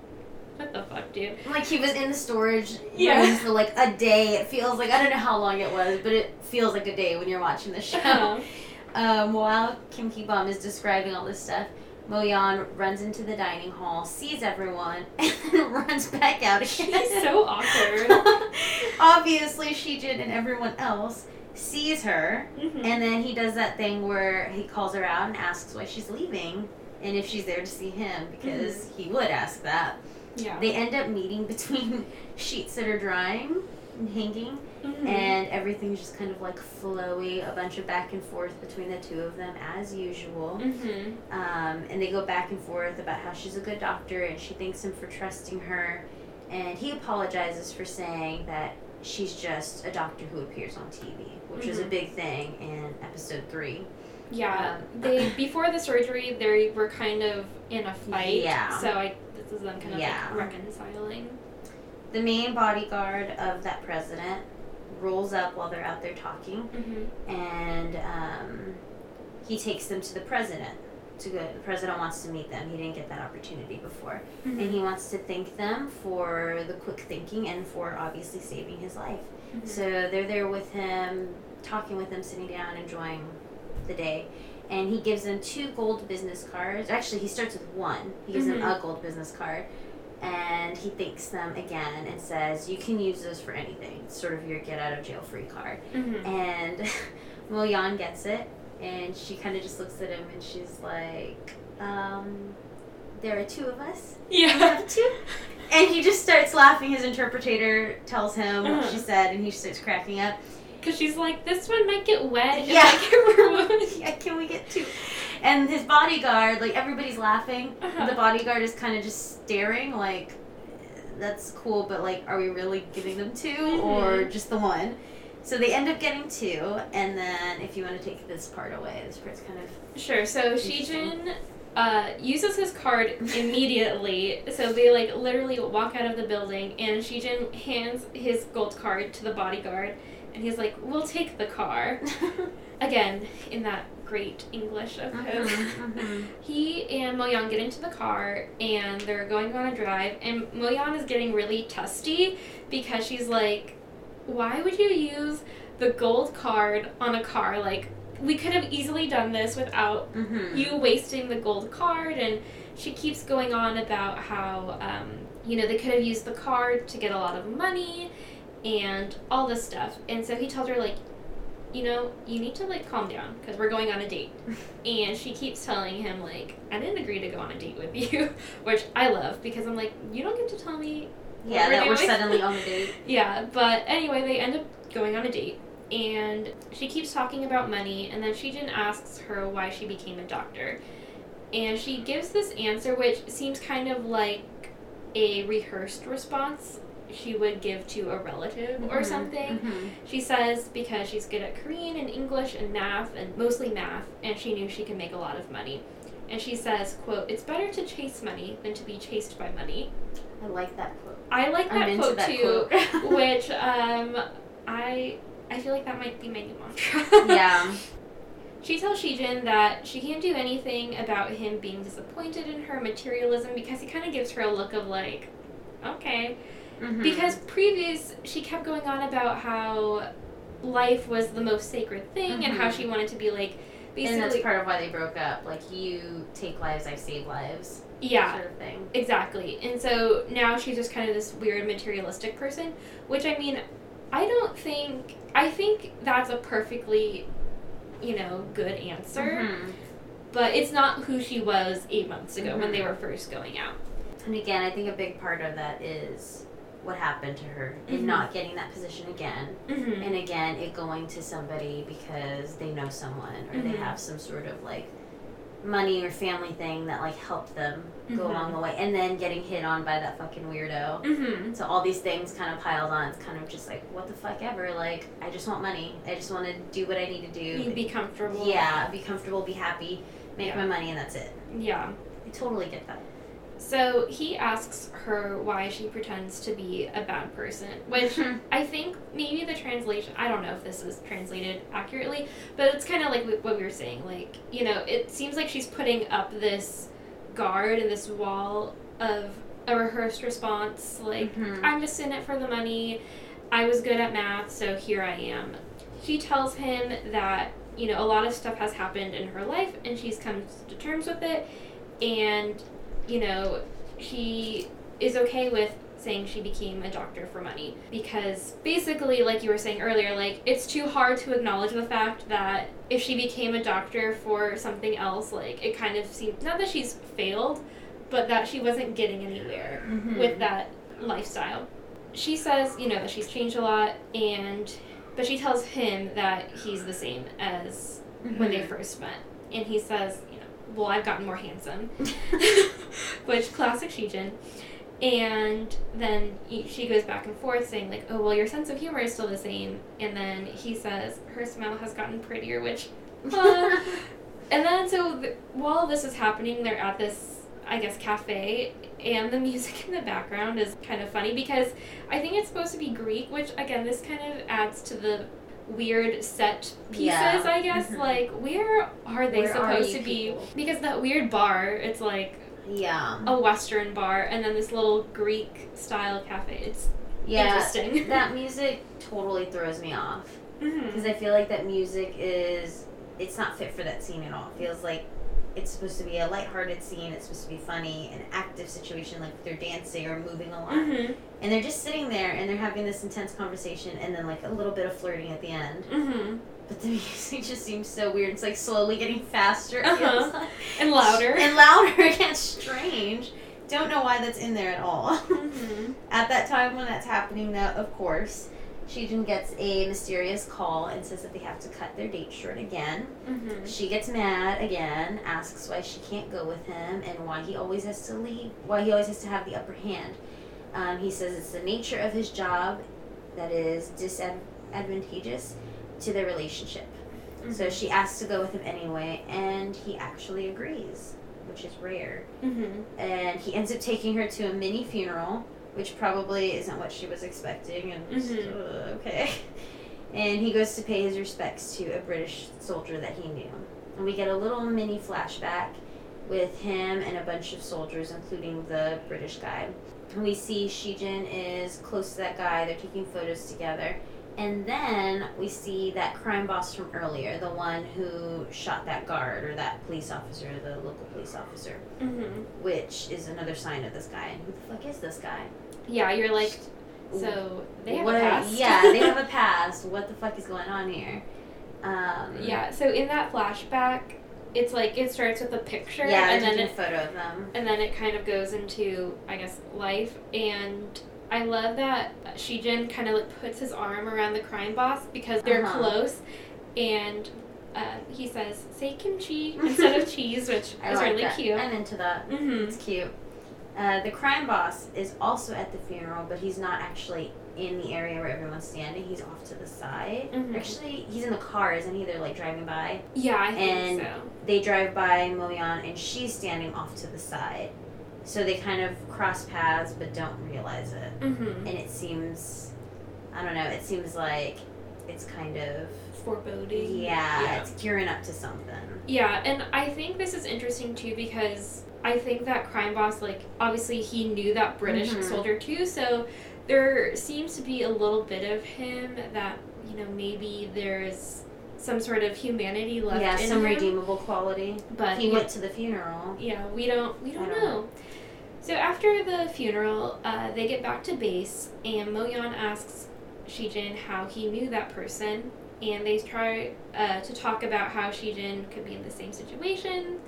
What the fuck, dude? Like he was in the storage Yeah. room for like a day. It feels like I don't know how long it was, but it feels like a day when you're watching the show. Um, (laughs) Um, while Kim Ki Bum is describing all this stuff, Mo Yan runs into the dining hall, sees everyone, (laughs) and then runs back out again. She's so awkward. Obviously, Shijin and everyone else sees her, mhm. and then he does that thing where he calls her out and asks why she's leaving. And if she's there to see him, because he would ask that. yeah. They end up meeting (laughs) between sheets that are drying and hanging, Mhm. and everything's just kind of like flowy, a bunch of back and forth between the two of them as usual. Mhm. Um, and they go back and forth about how she's a good doctor and she thanks him for trusting her. And he apologizes for saying that she's just a doctor who appears on TV, which was a big thing in episode three. Yeah, Um, they before the surgery they were kind of in a fight. Yeah. So I this is them kind of Yeah. like reconciling. The main bodyguard of that president rolls up while they're out there talking, Mm-hmm. and um, he takes them to the president. To go, the president wants to meet them. He didn't get that opportunity before. Mm-hmm. and he wants to thank them for the quick thinking and for obviously saving his life. Mhm. So they're there with him, talking with him, sitting down, enjoying the day. And he gives them two gold business cards. Actually, he starts with one. He gives them Mhm. a gold business card. And he thanks them again and says, You can use this for anything. It's sort of your get out of jail free card. Mhm. And (laughs) Mo Yan gets it, and she kind of just looks at him and she's like, um, There are two of us. You Yeah. have two? (laughs) And he just starts laughing. His interpreter tells him what Uh-huh. she said, and he starts cracking up. Because she's like, this one might get wet. Yeah. I get (laughs) removed." yeah, can we get two? And his bodyguard, like everybody's laughing. Uh-huh. The bodyguard is kind of just staring, like, that's cool, but like, are we really giving them 2 or Mhm. just the one? So they end up getting two, and then if you want to take this part away, this part's kind of Sure. So Shijin uh, uses his card immediately. (laughs) so they like literally walk out of the building, and Shijin hands his gold card to the bodyguard, and he's like, "We'll take the car." (laughs) Again, in that great English of his. Mhm, mhm. (laughs) He and Moyan get into the car and they're going on a drive and Moyan is getting really testy because she's like, Why would you use the gold card on a car? Like we could have easily done this without Mhm. you wasting the gold card and she keeps going on about how um, you know they could have used the card to get a lot of money and all this stuff and so he tells her like you know you need to like calm down because we're going on a date (laughs) and she keeps telling him like i didn't agree to go on a date with you (laughs) which i love because i'm like you don't get to tell me Yeah, we're that we're suddenly on a (laughs) date. yeah, but anyway, they end up going on a date, and she keeps talking about money, and then Shijin asks her why she became a doctor. And she gives this answer, which seems kind of like a rehearsed response she would give to a relative or Mhm, something. mhm. She says because she's good at Korean and English and math, and mostly math, and she knew she could make a lot of money. And she says, quote, it's better to chase money than to be chased by money. I like that quote. I like I'm that into quote that too, quote. (laughs) which um, I I feel like that might be my new mantra. yeah. (laughs) She tells Shijin that she can't do anything about him being disappointed in her materialism because he kind of gives her a look of like, okay. Mhm. Because previous, she kept going on about how life was the most sacred thing and how Mhm. she wanted to be like, basically, and that's part of why they broke up. Like you take lives, I save lives. yeah, Sort of thing. Exactly. And so now she's just kind of this weird materialistic person, which I mean, I don't think. I think that's a perfectly, you know, good answer. Mhm. But it's not who she was eight months ago when Mhm. they were first going out. And again, I think a big part of that is what happened to her Mhm. in not getting that position again. Mm-hmm. And again, it going to somebody because they know someone or they Mhm. have some sort of like money or family thing that like helped them go Mhm. along the way. And then getting hit on by that fucking weirdo. Mm-hmm. So all these things kind of piled on. It's kind of just like, what the fuck ever. Like, I just want money. I just want to do what I need to do. You'd be comfortable. yeah, be comfortable, be happy, make Yeah. my money, and that's it. Yeah. I totally get that. So he asks her why she pretends to be a bad person, which (laughs) I think maybe the translation, I don't know if this is translated accurately, but it's kind of like what we were saying. Like, you know, it seems like she's putting up this guard and this wall of a rehearsed response. Like, Mhm. I'm just in it for the money. I was good at math, so here I am. She tells him that, you know, a lot of stuff has happened in her life and she's come to terms with it. And, you know, she is okay with saying she became a doctor for money because basically like you were saying earlier like it's too hard to acknowledge the fact that if she became a doctor for something else like it kind of seems not that she's failed but that she wasn't getting anywhere Mhm. with that lifestyle she says you know that she's changed a lot and but she tells him that he's the same as when they Mhm. first met and he says you know well i've gotten more handsome (laughs) (laughs) which classic Shijin. And then he- she goes back and forth saying like, "Oh well, your sense of humor is still the same." And then he says her smile has gotten prettier, which, (laughs) uh, and then so th- while this is happening, they're at this, I guess, cafe, and the music in the background is kind of funny because I think it's supposed to be Greek, which again, this kind of adds to the weird set pieces, Yeah. I guess. Mhm. Like, where are they Where supposed you to be? people? Because that weird bar, it's like yeah. a Western bar, and then this little Greek style cafe. It's Yeah. interesting. (laughs) that music totally throws me off because I feel like that music is it's not fit for that scene at all. It feels like it's supposed to be a lighthearted scene. It's supposed to be funny, an active situation like they're dancing or moving a lot, Mhm. and they're just sitting there and they're having this intense conversation, and then like a little bit of flirting at the end. Mhm. But the (laughs) music just seems so weird. It's like slowly getting faster. (laughs) Uh-huh. like. And louder. And louder. (laughs) It's strange. Don't know why that's in there at all. Mhm. At that time when that's happening, though, of course, Shijin gets a mysterious call and says that they have to cut their date short again. Mhm. She gets mad again, asks why she can't go with him and why he always has to leave, why he always has to have the upper hand. Um, he says it's the nature of his job that is disadvantageous to their relationship. So Mhm. she asks to go with him anyway, and he actually agrees, which is rare. Mhm. And he ends up taking her to a mini funeral, which probably isn't what she was expecting, and Mhm. uh, okay. (laughs) And he goes to pay his respects to a British soldier that he knew. And we get a little mini flashback with him and a bunch of soldiers, including the British guy. And we see Shijin is close to that guy, they're taking photos together. And then we see that crime boss from earlier, the one who shot that guard or that police officer, the local police officer, Mhm. which is another sign of this guy. And who the fuck is this guy? Yeah, you're like, so they have What a are- past. yeah, they have a (laughs) past. What the fuck is going on here? Um, yeah. So in that flashback, it's like it starts with a picture, yeah, and then a it photo of them. and then it kind of goes into I guess life and I love that Shijin kind of like puts his arm around the crime boss because they're Uh-huh. close and uh, he says say kimchi (laughs) instead of cheese which I is like really that. cute I'm into that. mm-hmm. It's cute. Uh, the crime boss is also at the funeral, but he's not actually in the area where everyone's standing. He's off to the side. Mhm. Actually, he's in the car, isn't he? They're like driving by. yeah I think And- so They drive by Moyan, and she's standing off to the side. So they kind of cross paths, but don't realize it. mm-hmm. And it seems, I don't know, it seems like it's kind of, foreboding yeah, yeah. it's gearing up to something. Yeah, and I think this is interesting too because I think that crime boss, like, obviously he knew that British Mhm. soldier too, so there seems to be a little bit of him that, you know, maybe there's some sort of humanity left yeah, in some him. redeemable quality. but he went to the funeral. yeah, we don't we don't, don't know. So after the funeral, uh, they get back to base, and Moyan asks Shijin how he knew that person, and they try uh, to talk about how Shijin could be in the same situation,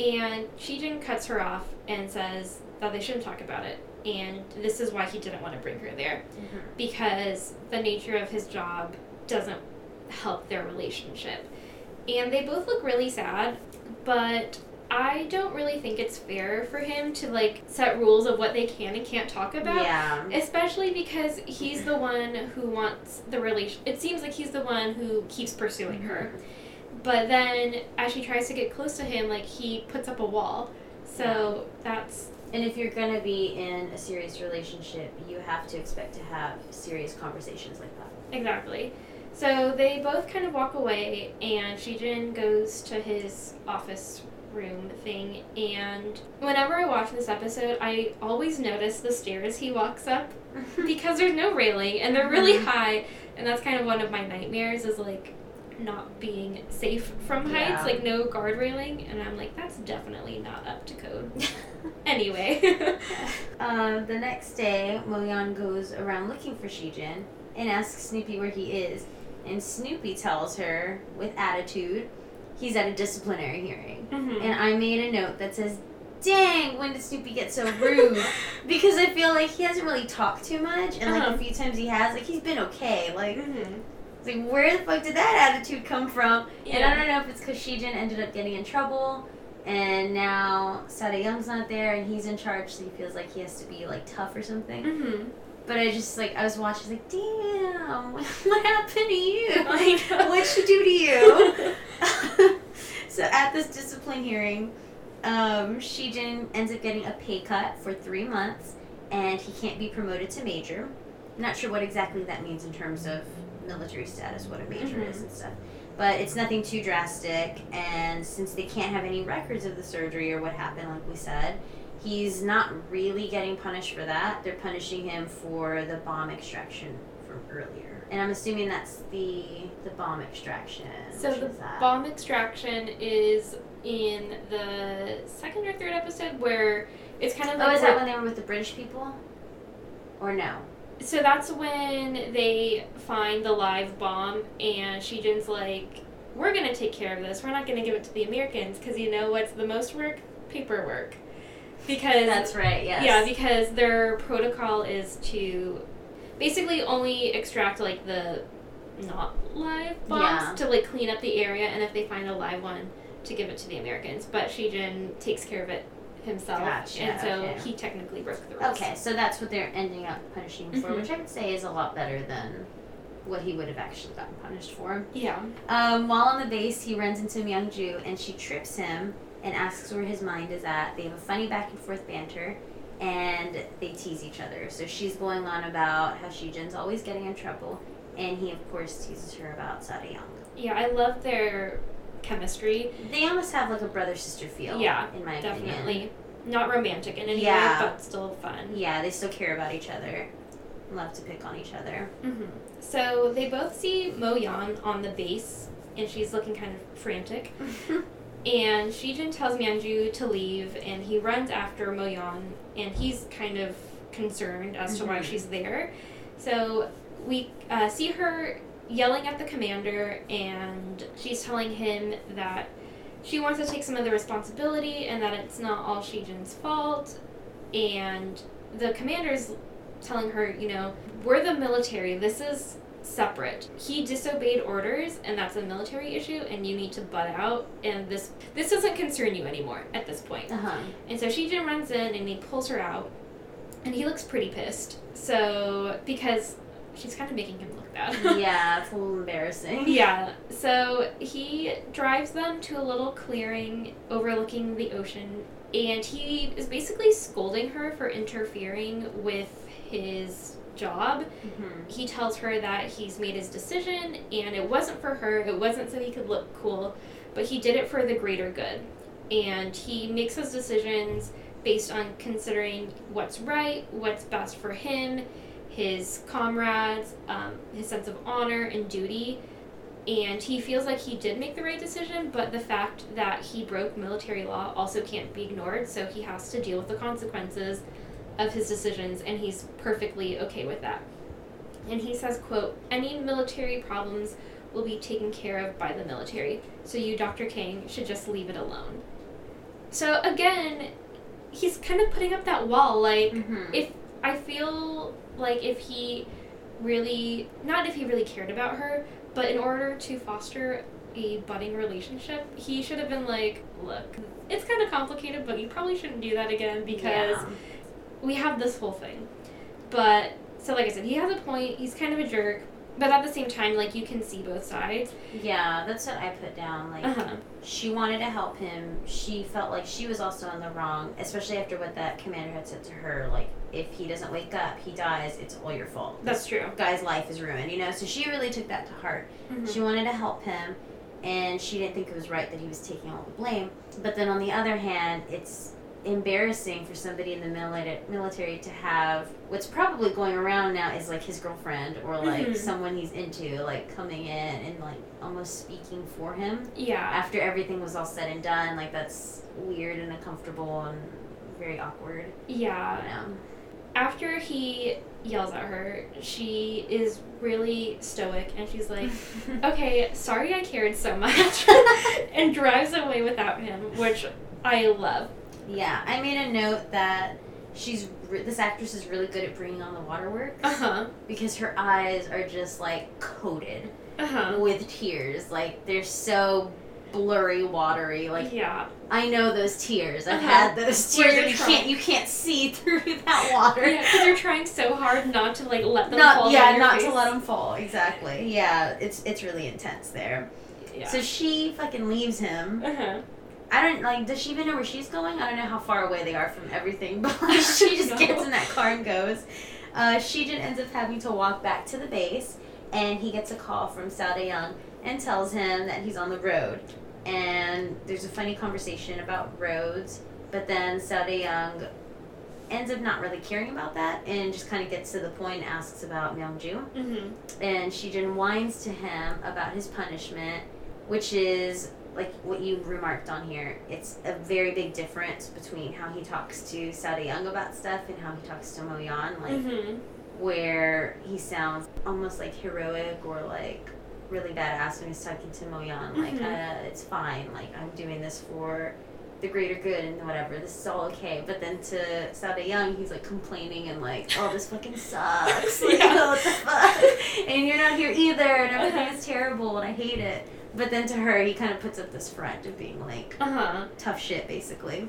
and Shijin cuts her off and says that they shouldn't talk about it, and this is why he didn't want to bring her there mm-hmm. because the nature of his job doesn't help their relationship. And they both look really sad, but I don't really think it's fair for him to like set rules of what they can and can't talk about. Yeah. Especially because he's the one who wants the relation. It seems like he's the one who keeps pursuing her. Mm-hmm. But then, as she tries to get close to him, like he puts up a wall. So that's And if you're gonna be in a serious relationship, you have to expect to have serious conversations like that. Exactly. So they both kind of walk away, and Shijin goes to his office room thing. And whenever I watch this episode, I always notice the stairs he walks up (laughs) because there's no railing and they're really Mhm. high. And that's kind of one of my nightmares is like not being safe from heights, Yeah. like no guard railing. And I'm like, that's definitely not up to code. (laughs) Anyway. (laughs) Um, the next day, Moyan goes around looking for Shijin and asks Snoopy where he is. And Snoopy tells her, with attitude, he's at a disciplinary hearing. Mhm. And I made a note that says, Dang, when did Snoopy get so rude? (laughs) because I feel like he hasn't really talked too much, and like Uh-huh. a few times he has, like he's been okay. Like, Mhm. It's like where the fuck did that attitude come from? Yeah. And I don't know if it's because Shijin ended up getting in trouble, and now Sada Young's not there, and he's in charge, so he feels like he has to be like tough or something. Mhm. But I just like I was watching, like, damn, (laughs) what happened to you? (laughs) What'd she do to you? (laughs) so at this discipline hearing, um, Shijin ends up getting a pay cut for three months, and he can't be promoted to major. Not sure what exactly that means in terms of military status, what a major Mhm. is and stuff. But it's nothing too drastic, and since they can't have any records of the surgery or what happened, like we said, he's not really getting punished for that. They're punishing him for the bomb extraction from earlier. And I'm assuming that's the the bomb extraction. So the bomb extraction is in the second or third episode where it's kind of like Oh, is that when they were with the British people? Or no? So that's when they find the live bomb and Shijin's like we're gonna take care of this we're not gonna give it to the Americans because you know what's the most work paperwork because That's right. Yes. yeah because their protocol is to basically only extract like the not live bombs Yeah. to like clean up the area and if they find a live one to give it to the Americans but Shijin takes care of it himself Gotcha, and so okay. he technically broke the rules Okay, so that's what they're ending up punishing him for, Mhm. which I would say is a lot better than what he would have actually gotten punished for. yeah Um, while on the base, he runs into Myungju and she trips him and asks where his mind is at. They have a funny back and forth banter and they tease each other. So she's going on about how Shijin's always getting in trouble, and he, of course, teases her about Sada Young. Yeah, I love their chemistry. They almost have like a brother sister feel, Yeah, in my opinion. Definitely. opinion. Not romantic in any Yeah. way, but still fun. Yeah, they still care about each other, love to pick on each other. hmm So they both see Mo Yan on the base, and she's looking kind of frantic. (laughs) And Shijin tells Myungju to leave, and he runs after Mo Yan, and he's kind of concerned as to why Mhm. she's there. So we uh, see her yelling at the commander, and she's telling him that she wants to take some of the responsibility and that it's not all Shijin's fault. And the commander's telling her, you know, we're the military. This is separate. He disobeyed orders, and that's a military issue, and you need to butt out. And this this doesn't concern you anymore at this point. Uh huh. And so Shijin runs in and he pulls her out, and he looks pretty pissed. So because she's kind of making him look bad. (laughs) yeah, (laughs) it's a little embarrassing. Yeah, so he drives them to a little clearing overlooking the ocean, and he is basically scolding her for interfering with his job. Mhm. He tells her that he's made his decision, and it wasn't for her, it wasn't so he could look cool, but he did it for the greater good. And he makes his decisions based on considering what's right, what's best for him, his comrades, um, his sense of honor and duty. And he feels like he did make the right decision, but the fact that he broke military law also can't be ignored, so he has to deal with the consequences of his decisions, and he's perfectly okay with that. and he says, "quote Any military problems will be taken care of by the military. So you, Dr. King, should just leave it alone." So again, he's kind of putting up that wall, like Mhm. if I feel like if he really not if he really cared about her, but in order to foster a budding relationship, he should have been like, look, it's kind of complicated, but you probably shouldn't do that again because Yeah. we have this whole thing. But so like I said, he has a point. He's kind of a jerk, but at the same time, like you can see both sides. Yeah, that's what I put down. Like, Uh huh. she wanted to help him. She felt like she was also in the wrong, especially after what that commander had said to her. Like, if he doesn't wake up, he dies. It's all your fault. That's true. Guy's life is ruined. You know. So she really took that to heart. Mhm. She wanted to help him, and she didn't think it was right that he was taking all the blame. But then on the other hand, it's embarrassing for somebody in the military military to have what's probably going around now is like his girlfriend or like Mhm. someone he's into like coming in and like almost speaking for him Yeah. after everything was all said and done like that's weird and uncomfortable and very awkward Yeah. you know After he yells at her, she is really stoic and she's like, (laughs) okay, sorry I cared so much, (laughs) and drives away without him, which I love. Yeah i made a note that she's re- this actress is really good at bringing on the waterworks Uh huh. because her eyes are just like coated Uh huh. with tears like they're so blurry watery like yeah. i know those tears i've Uh-huh. had those tears you trying- can't you can't see through (laughs) that water Yeah, because they're trying so hard not to like let them not fall. yeah not face. to let them fall exactly yeah it's it's really intense there Yeah. so she fucking leaves him uh huh. I don't like does she even know where she's going? I don't know how far away they are from everything (laughs) but (laughs) like, she just gets in that car and goes. Uh, Shijin ends up having to walk back to the base and he gets a call from Seo Dae Young and tells him that he's on the road. And there's a funny conversation about roads but then Seo Dae Young ends up not really caring about that and just kind of gets to the point and asks about Myungju Mhm. and Shijin whines to him about his punishment, which is like what you remarked on here. It's a very big difference between how he talks to Seo Dae Young about stuff and how he talks to Mo Yan, like Mhm. where he sounds almost like heroic or like really badass when he's talking to Mo Yan, like Mhm. uh, it's fine, like I'm doing this for the greater good and whatever. This is all okay. But then to Seo Dae Young, he's like complaining and like, oh, this fucking (laughs) sucks. Like, Yeah. (laughs) what the fuck? And you're not here either, and everything is terrible, and I hate it. But then to her, he kind of puts up this front of being like Uh huh. tough shit, basically.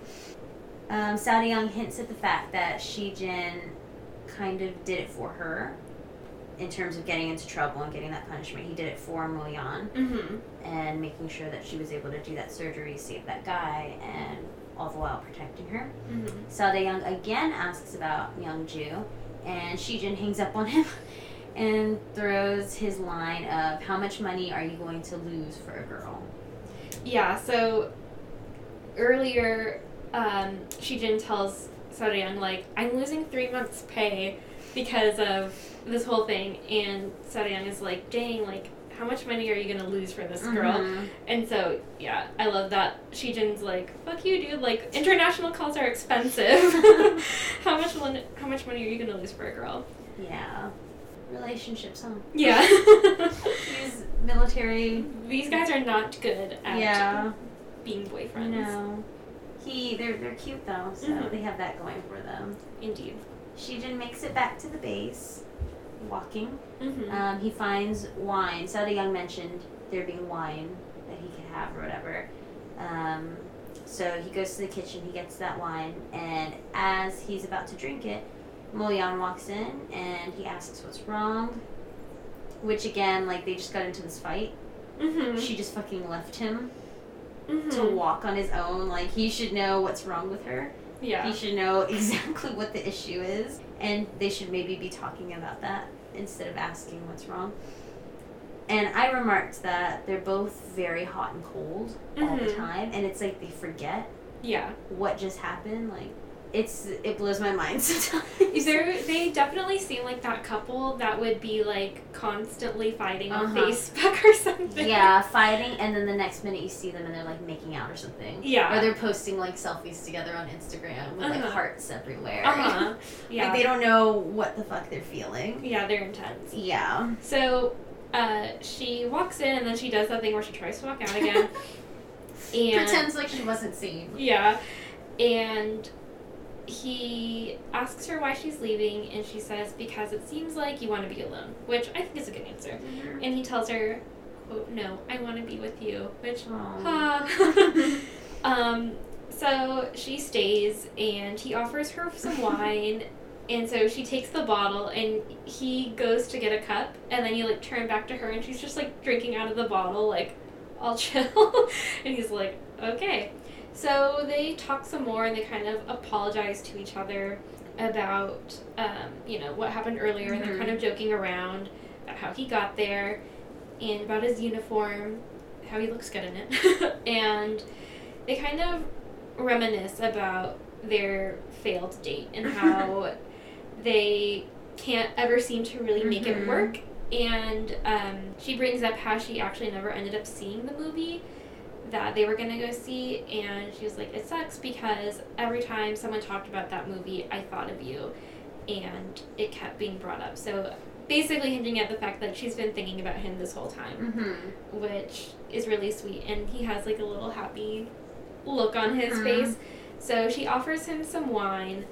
Um, Seo Dae Young hints at the fact that Shi Jin kind of did it for her in terms of getting into trouble and getting that punishment. He did it for Mo Yan Mhm. and making sure that she was able to do that surgery, save that guy, and all the while protecting her. Seo Dae Young again asks about Myungju, and Shijin hangs up on him (laughs) and throws his line of, How much money are you going to lose for a girl? Yeah, so earlier, um, Shijin tells Young like, I'm losing three months' pay because of this whole thing. And Young is like, dang, like, how much money are you going to lose for this girl? Mhm. And so, yeah, I love that. Shijin's like, fuck you, dude. Like, international calls are expensive. (laughs) how much mon- How much money are you going to lose for a girl? Yeah. Relationships, huh? Yeah. (laughs) These military. These guys are not good at Yeah. being boyfriends. No. He, they're, they're cute though, so Mhm. they have that going for them. Indeed. Shijin makes it back to the base, walking. Mm-hmm. Um, he finds wine. Seo Dae Young mentioned there being wine that he could have or whatever. Um, so he goes to the kitchen, he gets that wine, and as he's about to drink it, Mo Yan walks in and he asks what's wrong. Which again, like they just got into this fight. mm-hmm. She just fucking left him mm-hmm. to walk on his own. Like he should know what's wrong with her. Yeah. He should know (laughs) exactly what the issue is, and they should maybe be talking about that instead of asking what's wrong. And I remarked that they're both very hot and cold all the Mhm. time, and it's like they forget Yeah. what just happened. Like it's it blows my mind (laughs) sometimes. They're, they definitely seem like that couple that would be like constantly fighting on Uh-huh. Facebook or something. yeah, fighting, and then the next minute you see them and they're like making out or something. Yeah. Or they're posting like selfies together on Instagram with like Uh-huh. hearts everywhere. (laughs) Uh huh. Yeah. Like they don't know what the fuck they're feeling. yeah, they're intense. Yeah. So uh, she walks in and then she does that thing where she tries to walk out again. (laughs) and Pretends like she wasn't seen. Yeah. And he asks her why she's leaving, and she says, Because it seems like you want to be alone, which I think is a good answer. And he tells her, quote, No, I want to be with you, which, ha. (laughs) um, so she stays, and he offers her some (laughs) wine. And so she takes the bottle, and he goes to get a cup, and then you like turn back to her, and she's just like drinking out of the bottle, like all (laughs) chill. and he's like, okay. So they talk some more, and they kind of apologize to each other about, um, you know, what happened earlier, and they're kind of joking around about how he got there, and about his uniform, how he looks good in it, (laughs) and they kind of reminisce about their failed date and how (laughs) they can't ever seem to really make it Mhm. work. And um, she brings up how she actually never ended up seeing the movie that they were going to go see. And she was like, it sucks because every time someone talked about that movie, I thought of you. And it kept being brought up. So basically hinting at the fact that she's been thinking about him this whole time Mm-hmm. which is really sweet. And he has like a little happy look on his Mhm. face. So she offers him some wine,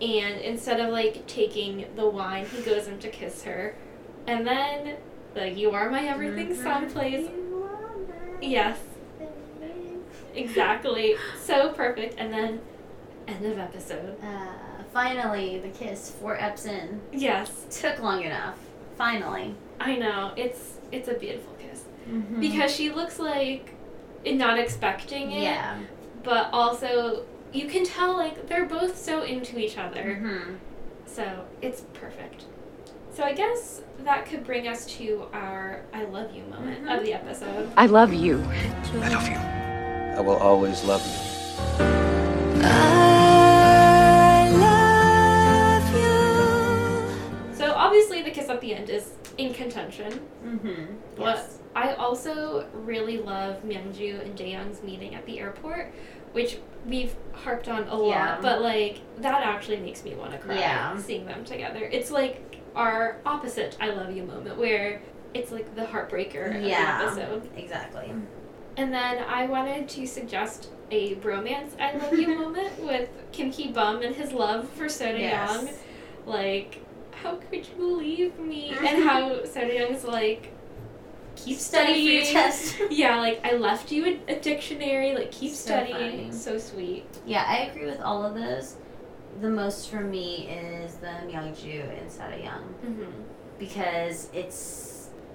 and instead of like taking the wine, he goes in to kiss her. And then, like, you are my everything Mhm. song plays. Yes, exactly. so perfect. And then, end of episode. Uh, finally, the kiss, four eps in. Yes, Took long enough. Finally. I know. It's it's a beautiful kiss. Mm-hmm. Because she looks like not expecting it. Yeah. but also you can tell like they're both so into each other Mm-hmm. so it's perfect so i guess that could bring us to our i love you moment Mhm. of the episode I love you. I love you. I will always love you. I love you. so obviously the kiss at the end is in contention Mm-hmm. but Yes. i also really love myungju and jaeyoung's meeting at the airport which we've harped on a lot Yeah. but like that actually makes me want to cry Yeah. seeing them together it's like our opposite i love you moment where it's like the heartbreaker of Yeah. the episode Exactly. And then I wanted to suggest a bromance I love you (laughs) moment with Kim Ki Bum and his love for Soda Yes. Young. Like, how could you leave me? (laughs) and how Soda Young's like, keep Study for your studying. test. (laughs) yeah, like I left you a, a dictionary. Like keep So studying. funny. So sweet. Yeah, I agree with all of those. The most for me is the Myungju and Sada Young Mm-hmm. because it's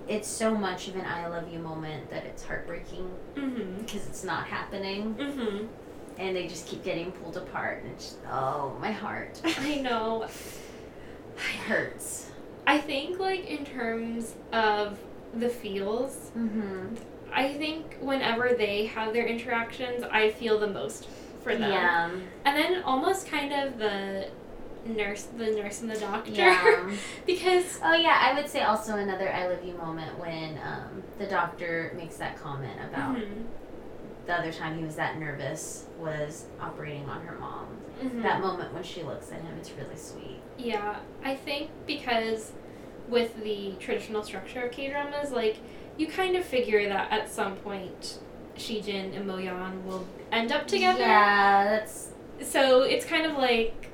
it's so much of an I love you moment that it's heartbreaking Mm-hmm. because it's not happening Mm-hmm. and they just keep getting pulled apart and it's just, oh my heart (laughs) I know. it hurts. I think like in terms of the feels, Mm-hmm. I think whenever they have their interactions, I feel the most for them. Yeah. And then almost kind of the nurse, the nurse and the doctor, Yeah. (laughs) because Oh yeah, I would say also another I love you moment when um, the doctor makes that comment about Mhm, the other time he was that nervous was operating on her mom. mhm. That moment when she looks at him, it's really sweet. yeah, I think because with the traditional structure of K dramas, like you kind of figure that at some point Shijin and Moyan will end up together. Yeah, that's. So it's kind of like,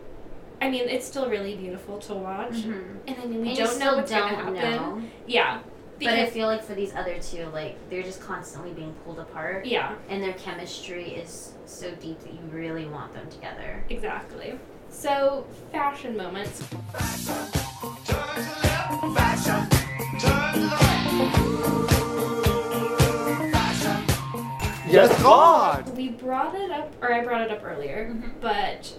I mean, it's still really beautiful to watch. mhm. And I mean, we And don't know what's gonna happen. know. Yeah. But I feel like for these other two, like they're just constantly being pulled apart, yeah, and their chemistry is so deep that you really want them together. exactly. So, fashion moments. Yes, God! We brought it up, or I brought it up earlier, Mhm. but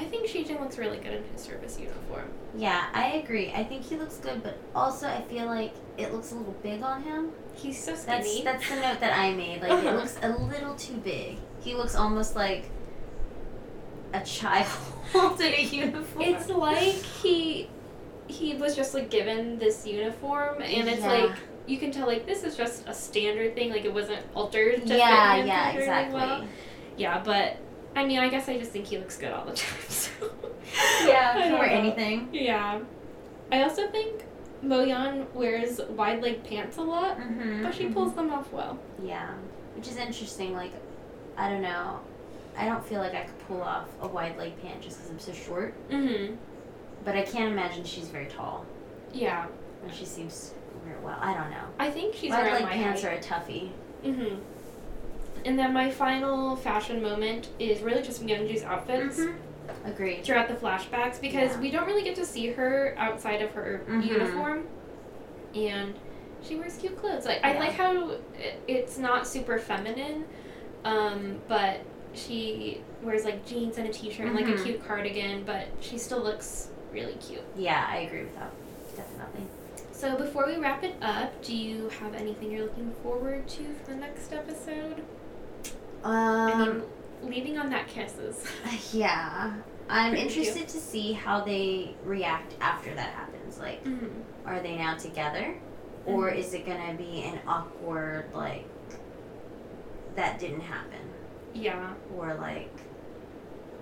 I think Shijin looks really good in his service uniform. Yeah, I agree. I think he looks good, but also I feel like it looks a little big on him. He's so That's skinny. that's the note that I made. Like it (laughs) looks a little too big. He looks almost like a child (laughs) in a uniform. It's like he he was just like given this uniform, and it's Yeah. like you can tell like this is just a standard thing. Like it wasn't altered to yeah, fit him yeah, exactly. well. Yeah, but I mean, I guess I just think he looks good all the (laughs) time. So. Yeah, can wear know. anything. Yeah, I also think Moyan wears wide leg pants a lot, Mm-hmm. but she pulls them off well. Yeah, which is interesting. Like, I don't know. I don't feel like I could pull off a wide leg pant just because I'm so short. Mm-hmm. But I can't imagine she's very tall. Yeah, And she seems to wear it well. I don't know. I think she's wide leg my pants height. are a toughie. Mm-hmm. And then my final fashion moment is really just Myung-ju's outfits Agreed. throughout the flashbacks because Yeah. we don't really get to see her outside of her Mhm. uniform, and she wears cute clothes. Like I like how it, it's not super feminine, um, but she wears like jeans and a t-shirt and like a Mhm. cute cardigan, but she still looks really cute. Yeah, I agree with that. Definitely. So before we wrap it up, do you have anything you're looking forward to for the next episode? Um, leaving on that kisses. (laughs) yeah. I'm Thank you. interested to see how they react after that happens. Like, mm-hmm. are they now together? Or is it gonna be an awkward, like, that didn't happen? Yeah. Or, like,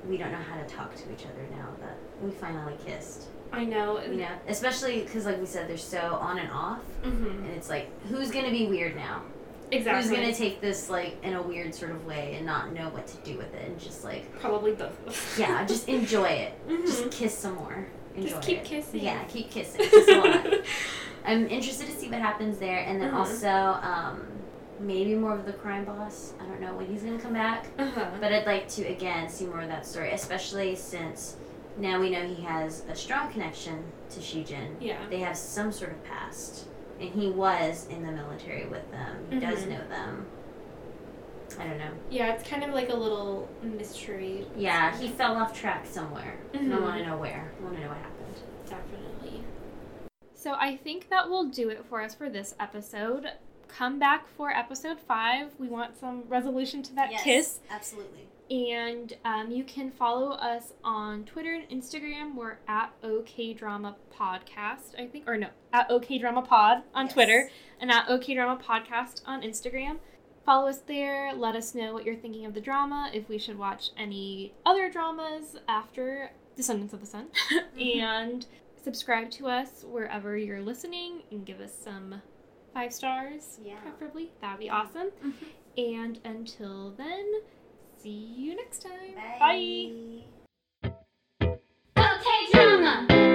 we don't know how to talk to each other now that we finally kissed. I know. You know? Especially because, like we said, they're so on and off. Mm-hmm. And it's like, who's gonna be weird now? Exactly. Who's gonna take this, like, in a weird sort of way and not know what to do with it? And just, like, Probably both of us. yeah, just (laughs) enjoy it. Mhm. Just kiss some more. Enjoy Just keep it. kissing. Yeah, keep kissing. (laughs) Kiss a lot. I'm interested to see what happens there, and then Mhm. also um, maybe more of the crime boss. I don't know when he's gonna come back, Uh-huh. but I'd like to again see more of that story, especially since now we know he has a strong connection to Shijin. Yeah. They have some sort of past, and he was in the military with them. He does Mhm. know them. I don't know. Yeah, it's kind of like a little mystery. Yeah, he fell off track somewhere. and I want to know where. I want to know what happened. Definitely. So I think that will do it for us for this episode. Come back for episode five. We want some resolution to that kiss. absolutely. And um, you can follow us on Twitter and Instagram. We're at OK Drama Podcast, I think, or no, at OK Drama Pod on Yes. Twitter and at OK Drama Podcast on Instagram. Follow us there. Let us know what you're thinking of the drama, if we should watch any other dramas after Descendants of the Sun, (laughs) and subscribe to us wherever you're listening and give us some five stars, Yeah. preferably. That would be awesome. And until then, See you next time. Bye. Bye. Okay, drama.